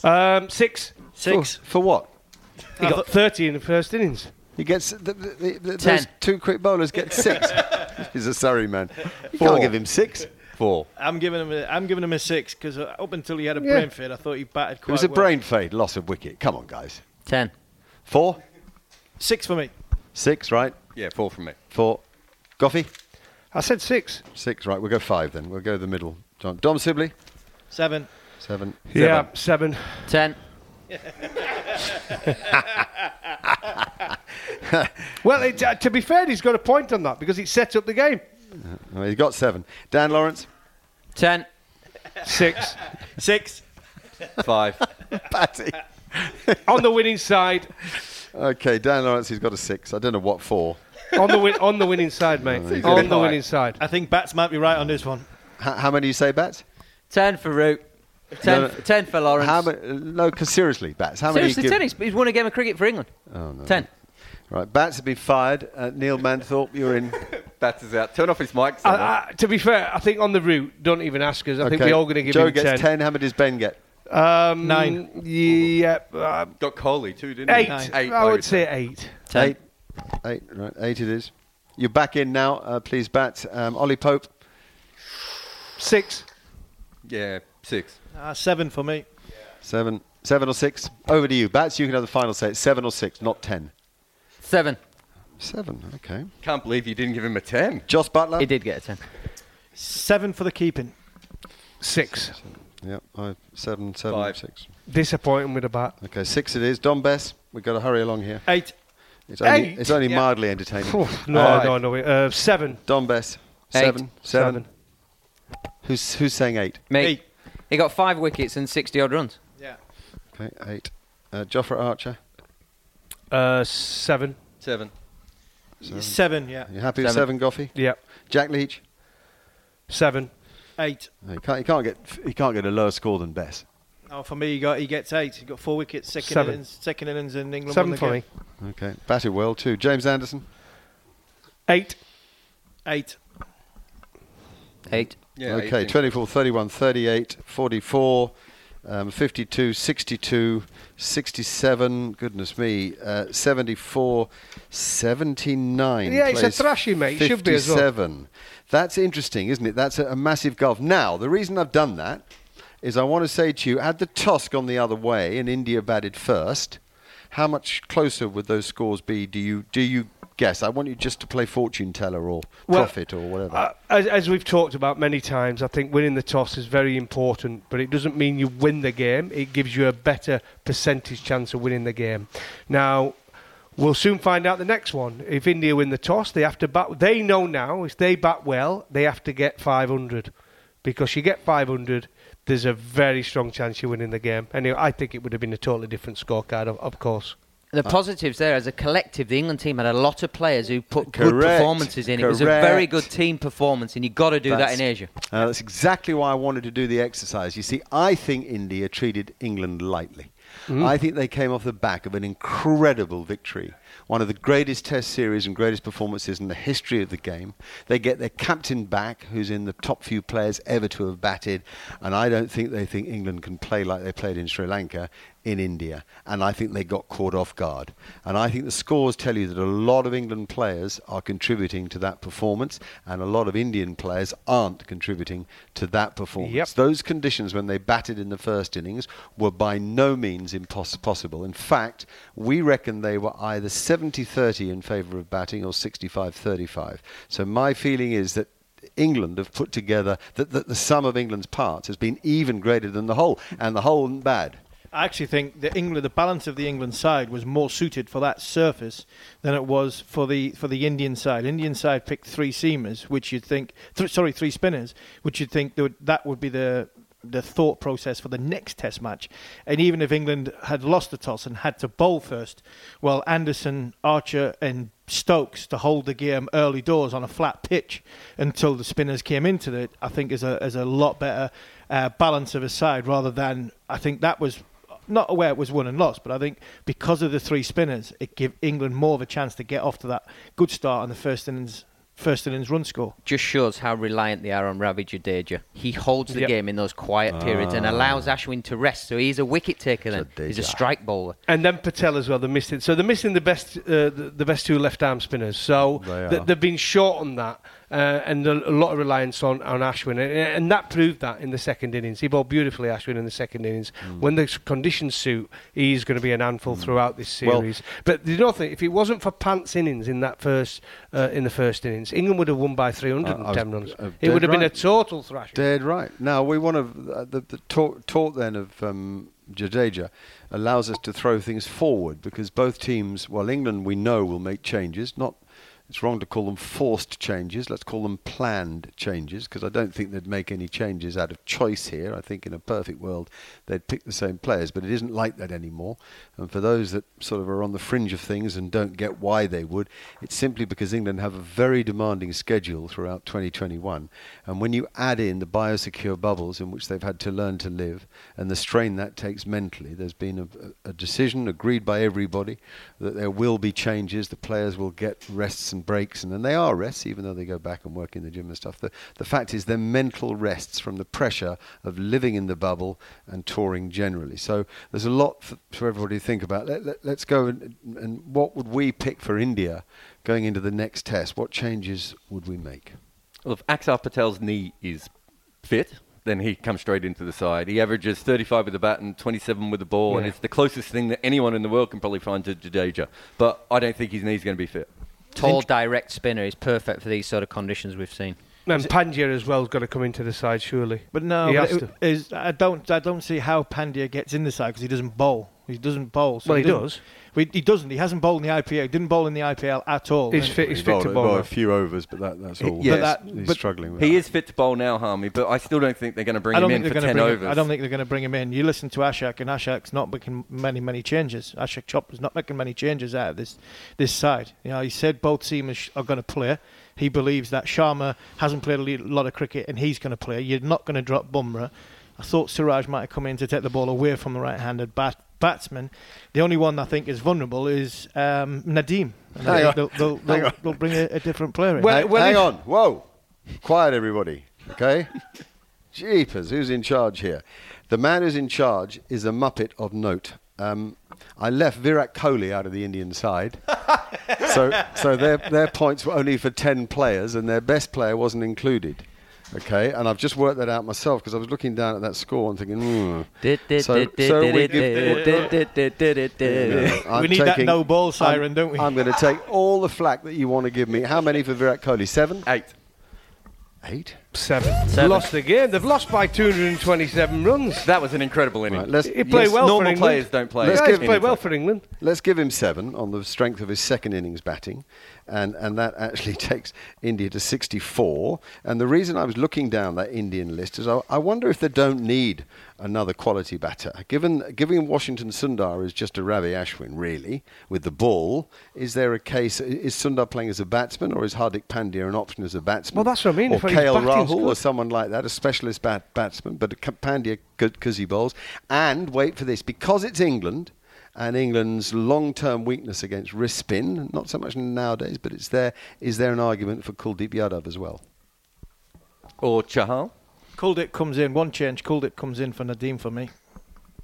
Um, six. Six. For, for what? He got 30 in the first innings. He gets the, the, the, the, Ten. those two quick bowlers get six. He's a Surrey man. You Four. can't give him six. Four. I'm giving him. A, I'm giving him a six because uh, up until he had a Yeah. brain fade, I thought he batted It was a well. brain fade, loss of wicket. Come on, guys. Ten. Four, Six for me. six, right? Yeah, four from me. Four. Goughy? I said six. Six, right. We'll go five then. We'll go the middle. John. Dom Sibley? Seven. Seven. Yeah, seven. Ten. Well, it, uh, to be fair, he's got a point on that because it set up the game. Well, he got seven. Dan Lawrence? Ten. Six. Six. Five. Patty. on the winning side. Okay, Dan Lawrence, he's got a six. I don't know what for. On the win- on the winning side, mate. he's on the a winning side. I think Bats might be right on this one. H- how many do you say, Bats? Ten for Root. Ten, No, no. ten for Lawrence. How many? No, 'cause seriously, Bats. How many? Seriously, ten. He's, he's won a game of cricket for England. Oh, no. Ten. Right, Bats have been fired. Uh, Neil Manthorpe, you're in. Bats is out. Turn off his mic. Uh, uh, to be fair, I think on the Root, don't even ask us. I think we're all going to give Joe him gets 10. 10. How many does Ben get? Um, Nine. Yeah. Uh, Got Kohli too, didn't eight. he? Eight. I would would say eight. Ten. Eight. Eight, right. Eight it is. You're back in now, uh, please, Bats. Um, Ollie Pope. Six. Yeah, six. Uh, seven for me. Seven. Seven or six? Over to you. Bats, you can have the final say. It's seven or six, not ten. Seven. Seven, okay. Can't believe you didn't give him a ten. Jos Buttler? He did get a ten. Seven for the keeping. Six. Yeah, I, seven, seven, Five. six. Disappointing with a bat. Okay, six it is. Dom Bess, we've got to hurry along here. Eight. It's only, Eight? it's only Yeah. mildly entertaining. Phew, no, Alright. no, no. Uh, seven. Dom Bess, Eight. seven, seven. Seven. Who's, who's saying eight? Me. Eight. He got five wickets and sixty odd runs. Yeah. Okay, eight. Uh, Jofra Archer, Uh, seven. Seven. Seven. yeah. you happy with Seven. seven, Goughy? Yeah. Jack Leach, Seven. Eight. He can't, he can't get he can't get a lower score than Bess. Oh, for me, he got he gets eight. He got four wickets, second Seven. innings, second innings in England. Seven for game. me. Okay, batted well too. James Anderson. Eight. Eight. Eight. Okay, 24, 31, 38, 44, um, 52, 62, 67, goodness me, uh, 74, 79. Yeah, it's a thrashing, mate. It should be as well. 57. That's interesting, isn't it? That's a, a massive gulf. Now, the reason I've done that is I want to say to you, had the toss gone the other way and India batted first, how much closer would those scores be? Do you do you guess? I want you just to play fortune teller or Well, prophet or whatever. Uh, as, as we've talked about many times, I think winning the toss is very important, but it doesn't mean you win the game. It gives you a better percentage chance of winning the game. Now, we'll soon find out the next one. If India win the toss, they have to bat. They know now if they bat well, they have to get 500, because you get 500. There's a very strong chance you're winning the game. Anyway, I think it would have been a totally different scorecard, of, of course. The positives there, as a collective, the England team had a lot of players who put good performances in. It was a very good team performance, and you've got to do that in Asia. Uh, that's exactly why I wanted to do the exercise. You see, I think India treated England lightly. Mm. I think they came off the back of an incredible victory, one of the greatest Test series and greatest performances in the history of the game. They get their captain back, who's in the top few players ever to have batted, and I don't think they think England can play like they played in Sri Lanka in India, and I think they got caught off guard. And I think the scores tell you that a lot of England players are contributing to that performance, and a lot of Indian players aren't contributing to that performance. Yep. Those conditions when they batted in the first innings were by no means impossible. In fact, we reckon they were either 70-30 in favour of batting or 65-35. So my feeling is that England have put together that, that the sum of England's parts has been even greater than the whole, and the whole isn't bad. I actually think the England, the balance of the England side was more suited for that surface than it was for the for the Indian side. Indian side picked three seamers, which you'd think, th- sorry, three spinners, which you'd think that would, that would be the the thought process for the next Test match. And even if England had lost the toss and had to bowl first, well, Anderson, Archer, and Stokes to hold the game early doors on a flat pitch until the spinners came into it, I think is a is a lot better uh, balance of a side rather than I think that was not aware it was won and lost, but I think because of the three spinners, it gave England more of a chance to get off to that good start on the first innings first innings run score. Just shows how reliant they are on Ravi Jadeja. He holds the Yep. game in those quiet periods and Ah. allows Ashwin to rest. So he's a wicket taker then. He's a strike bowler. And then Patel as well. They're missing. So they're missing the best, uh, the, the best two left arm spinners. So They th- they've been short on that, uh, and a, a lot of reliance on, on Ashwin, and, and that proved that in the second innings. He bowled beautifully, Ashwin, in the second innings. Mm. When the conditions suit, he's going to be an handful throughout this Well- series. but you know, think if it wasn't for Pant's innings in that first, uh, in the first innings, England would have won by 310 Uh, was- runs. uh, it would have been a total thrashing. Dead right. Now we want to uh, the, the talk, talk then of um, Jadeja allows us to throw things forward because both teams, well, England we know will make changes. Not it's wrong to call them forced changes. Let's call them planned changes because I don't think they'd make any changes out of choice here. I think in a perfect world they'd pick the same players, but it isn't like that anymore. And for those that sort of are on the fringe of things and don't get why they would, it's simply because England have a very demanding schedule throughout 2021. And when you add in the biosecure bubbles in which they've had to learn to live and the strain that takes mentally, there's been a, a decision agreed by everybody that there will be changes. The players will get rests and breaks, and then they are rests, even though they go back and work in the gym and stuff. The, the fact is, they're mental rests from the pressure of living in the bubble and touring generally. So there's a lot for, for everybody think about. Let, let, let's go and, and what would we pick for India going into the next test? What changes would we make? Well, if Axar Patel's knee is fit, then he comes straight into the side. He averages 35 with the bat and 27 with the ball, and it's the closest thing that anyone in the world can probably find to Jadeja. But I don't think his knee's going to be fit. Tall, direct spinner is perfect for these sort of conditions we've seen. And Pandya as well has got to come into the side, surely. But no, He but has it- is I don't I don't see how Pandya gets in the side because he doesn't bowl. He doesn't bowl. So well, he, he does. He, he doesn't. He hasn't bowled in the IPL. He didn't bowl in the IPL at all. He's fit. He's fit to bowl. Well, a few overs, but that, that's all. Yes, but that, he's but struggling. With He that. is fit to bowl now, Harmy, but I still don't think they're going to bring I don't him think in they're for going to 10 bring. overs. Him, I don't think they're going to bring him in. You listen to Aakash, and Aakash's not making many, many changes. Aakash Chopra's not making many changes out of this this side. You know, he said both seamers are going to play. He believes that Sharma hasn't played a lot of cricket, and he's going to play. You're not going to drop Bumrah. I thought Siraj might have come in to take the ball away from the right-handed bat- batsman. The only one I think is vulnerable is um, Nadeem. Hang think on. They'll, they'll, Hang they'll, on. they'll bring a, a different player in. Hang- hang on. Whoa. Quiet, everybody. Okay? Jeepers, who's in charge here? The man who's in charge is a Muppet of note. Um, I left Virat Kohli out of the Indian side. so so their, their points were only for 10 players, and their best player wasn't included. Okay, and I've just worked that out myself because I was looking down at that score and thinking, hmm. So, so we give, Yeah, I'm We need that no ball I'm- siren, don't we? I'm going to take all the flack that you want to give me. How many for Virat Kohli? Seven? Eight. Eight? Seven. Seven. Lost the game. They've lost by 227 runs. That was an incredible inning. Right, let's- He played yes, well normal for England. players don't play. Let's Yeah, give he's played well for England. Let's give him seven on the strength of his second innings batting, and, and that actually takes India to 64. And the reason I was looking down that Indian list is I, I wonder if they don't need another quality batter. Given given Washington Sundar is just a Ravi Ashwin, really, with the ball, is there a case, is Sundar playing as a batsman or is Hardik Pandya an option as a batsman? Well, that's what I mean. Or If his KL batting's Rahul or someone like that, a specialist bat- batsman, but Pandya because he bowls. And wait for this, because it's England and England's long-term weakness against wrist spin, not so much nowadays, but it's there. Is there an argument for Kuldeep Yadav as well? Or Chahal? Kuldeep comes in. One change. Kuldeep comes in for Nadeem for me.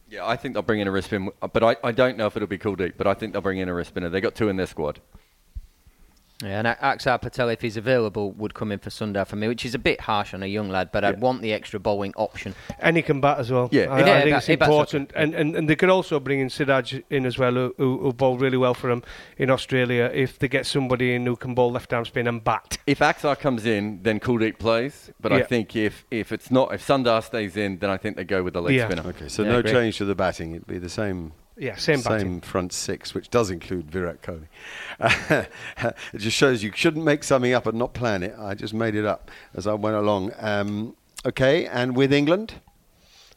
Yeah, I think they'll bring in a wrist spin, but I, I don't know if it'll be Kuldeep, but I think they'll bring in a wrist spinner. They got two in their squad. Yeah, and Axar Patel, if he's available, would come in for Sundar for me, which is a bit harsh on a young lad, but I'd want the extra bowling option. And he can bat as well. Yeah. I, Yeah, I think bat- it's important. And, and and they could also bring in Siraj in as well, who, who, who bowled really well for him in Australia. If they get somebody in who can bowl left arm spin and bat. If Axar comes in, then Kuldeep plays. But I think if, if it's not, if Sundar stays in, then I think they go with the leg Yeah. spinner. Okay, so Yeah, no agree. change to the batting. It'd be the same. Yeah, same batting. front six, which does include Virat Kohli. it just shows you shouldn't make something up and not plan it. I just made it up as I went along. Um, okay, and with England,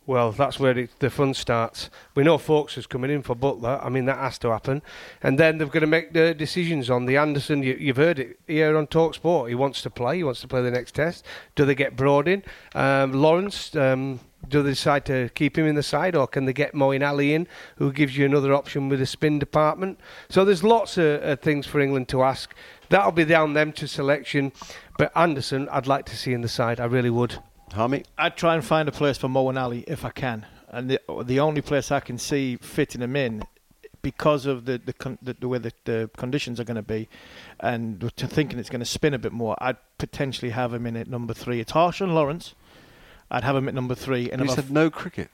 Well, that's where it, the fun starts. We know Foakes is coming in for Buttler. I mean, that has to happen. And then they've got to make the decisions on the Anderson. You, you've heard it here on Talk Sport. He wants to play. He wants to play the next test. Do they get Broad in? Um, Lawrence, um, do they decide to keep him in the side or can they get Moeen Ali in, who gives you another option with a spin department? So there's lots of uh, things for England to ask. That'll be down them to selection. But Anderson, I'd like to see in the side. I really would. Harmy. I'd try and find a place for Moeen Ali if I can, and the the only place I can see fitting him in, because of the the, con- the, the way the, the conditions are going to be, and to thinking it's going to spin a bit more, I'd potentially have him in at number three. It's harsh on Lawrence. I'd have him at number three. And you if I said no cricket.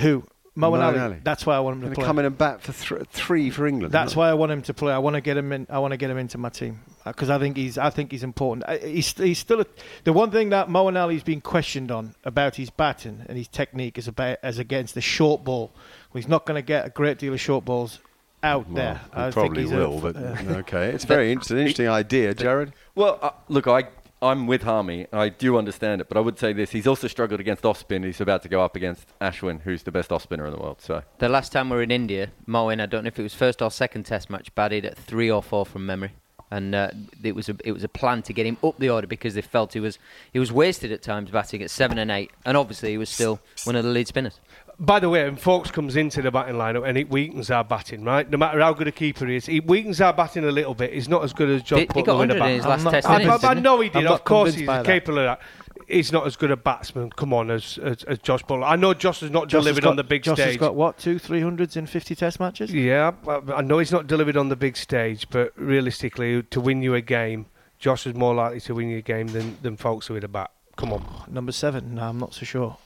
Who? Mo, and Ali. Ali. That's why I want him Going to to play. come in and bat for th- three for England. That's why I want him to play. I want to get him in. I want to get him into my team because I think he's. I think he's important. I- He's, he's still a, the one thing that Moeen Ali's been questioned on about his batting and his technique is about as against the short ball. Well, he's not going to get a great deal of short balls out Well, there. he I think probably he's a- will, but uh, okay. It's very interesting. Interesting idea, Jarrod. Well, uh, look, I, I'm with Harmy. I do understand it, but I would say this: he's also struggled against off spin. He's about to go up against Ashwin, who's the best off spinner in the world. So The last time we were in India, Moeen, I don't know if it was first or second Test match, batted at three or four from memory, and uh, it was a it was a plan to get him up the order because they felt he was he was wasted at times batting at seven and eight, and obviously he was still one of the lead spinners. By the way, when Foakes comes into the batting lineup and it weakens our batting, right? No matter how good a keeper he is, it weakens our batting a little bit. He's not as good as John He- he got in the 100 in bat. his last I'm not- Test I, I- I know he did. I'm of course, he's by that. capable of that. He's not as good a batsman. Come on, as as, as Josh Buttler. I know Josh has not Josh has delivered got- on the big Josh stage. has got what two, three hundreds in fifty Test matches. Yeah, I I know he's not delivered on the big stage, but realistically, to win you a game, Josh is more likely to win you a game than than Foakes with a bat. Come on. Number seven. No, I'm not so sure.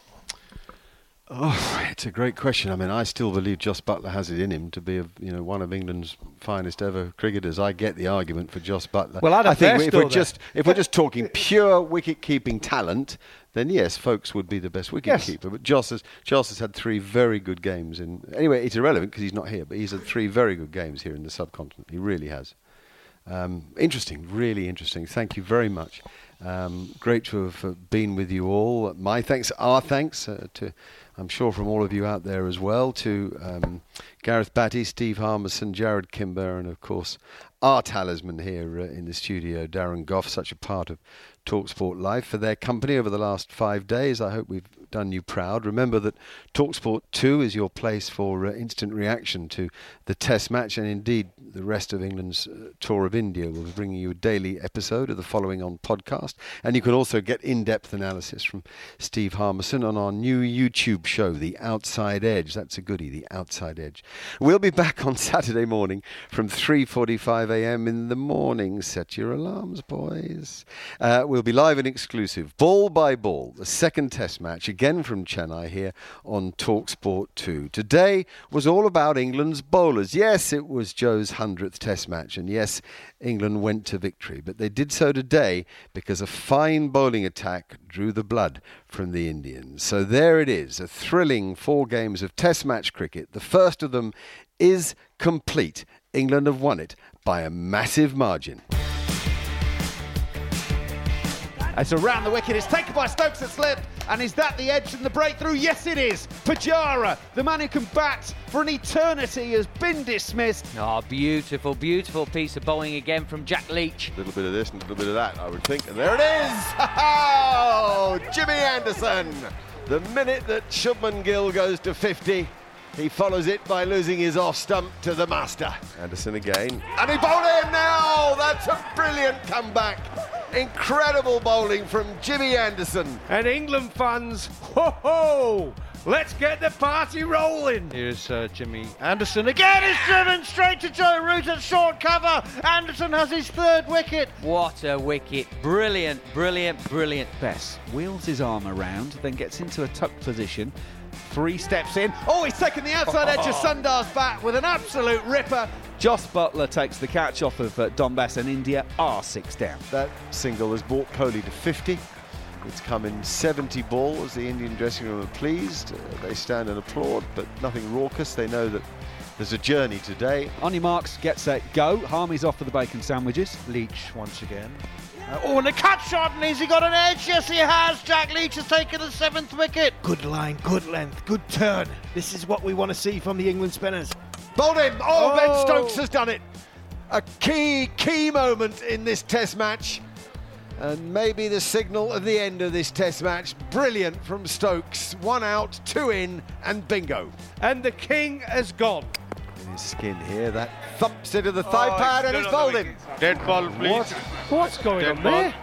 Oh, it's a great question. I mean, I still believe Jos Buttler has it in him to be, a, you know, one of England's finest ever cricketers. I get the argument for Jos Buttler. Well, I think if we're just if we're just talking pure wicket-keeping talent, then yes, Foakes would be the best wicket-keeper. But Jos has Jos has had three very good games in. Anyway, it's irrelevant because he's not here. But he's had three very good games here in the subcontinent. He really has. Um, interesting, really interesting. Thank you very much. Um, great to have uh, been with you all. My thanks, our thanks uh, to I'm sure from all of you out there as well, to um, Gareth Batty, Steve Harmison, Jarrod Kimber, and of course our talisman here uh, in the studio, Darren Gough, such a part of Talksport Live, for their company over the last five days. I hope we've done you proud. Remember that Talksport 2 is your place for uh, instant reaction to the Test match, and indeed the rest of England's uh, tour of India. We'll be bringing you a daily episode of the following on podcast, and you can also get in depth analysis from Steve Harmison on our new YouTube show, The Outside Edge. That's a goodie, The Outside Edge. We'll be back on Saturday morning from 3:45 a.m. in the morning. Set your alarms, boys. Uh, we'll be live and exclusive, ball by ball, the second Test match again from Chennai here on Talksport 2. Today was all about England's bowlers. Yes, it was Joe's 100th Test match, and yes, England went to victory, but they did so today because a fine bowling attack drew the blood from the Indians. So there it is, a thrilling four games of Test match cricket. The first of them is complete. England have won it by a massive margin. It's around the wicket. It's taken by Stokes at slip. And is that the edge and the breakthrough? Yes, it is. Pujara, the man who can bat for an eternity, has been dismissed. Oh, beautiful, beautiful piece of bowling again from Jack Leach. A little bit of this and a little bit of that, I would think. And there it is! Oh, Jimmy Anderson! The minute that Shubman Gill goes to 50, he follows it by losing his off stump to the master. Anderson again. And he bowled in now! That's a brilliant comeback. Incredible bowling from Jimmy Anderson. And England fans, ho ho! Let's get the party rolling. Here's uh, Jimmy Anderson again. He's driven straight to Joe Root at short cover. Anderson has his third wicket. What a wicket. Brilliant, brilliant, brilliant. Bess wheels his arm around, then gets into a tuck position. Three steps in. Oh, he's taken the outside edge of Sundar's bat with an absolute ripper. Jos Buttler takes the catch off of uh, Dom Bess and India are six down. That single has brought Kohli to 50. It's come in 70 balls. The Indian dressing room are pleased. Uh, they stand and applaud, but nothing raucous. They know that there's a journey today. On your marks, get set, go. Harmy's off for the bacon sandwiches. Leach once again. Uh, oh, and a cut shot, and has he got an edge? Yes, he has. Jack Leach has taken the seventh wicket. Good line, good length, good turn. This is what we want to see from the England spinners. Bowled him. Oh, Oh. Ben Stokes has done it. A key, key moment in this Test match. And maybe the signal of the end of this Test match. Brilliant from Stokes. One out, two in, and bingo. And the king has gone. In his skin here, that thumps into the thigh Oh, pad and he's good on the bowled him. wicket. Dead ball, please. What? What's going Dead on ball. there?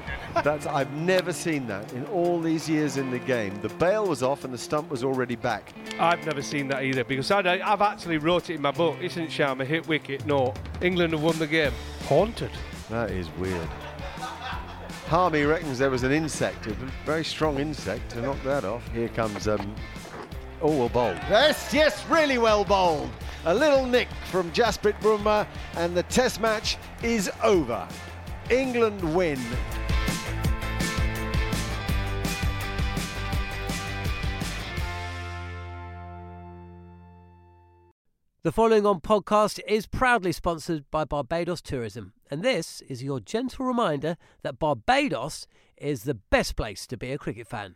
That's I've never seen that in all these years in the game. The bail was off and the stump was already back. I've never seen that either because I, I've actually wrote it in my book. Isn't it, Sharma hit wicket? No. England have won the game. Haunted. That is weird. Harmy reckons there was an insect, a very strong insect, to knock that off. Here comes, um, oh, well bowled. Yes, yes, really well bowled. A little nick from Jasprit Bumrah, and the Test match is over. England win. The following on podcast is proudly sponsored by Barbados Tourism, and this is your gentle reminder that Barbados is the best place to be a cricket fan.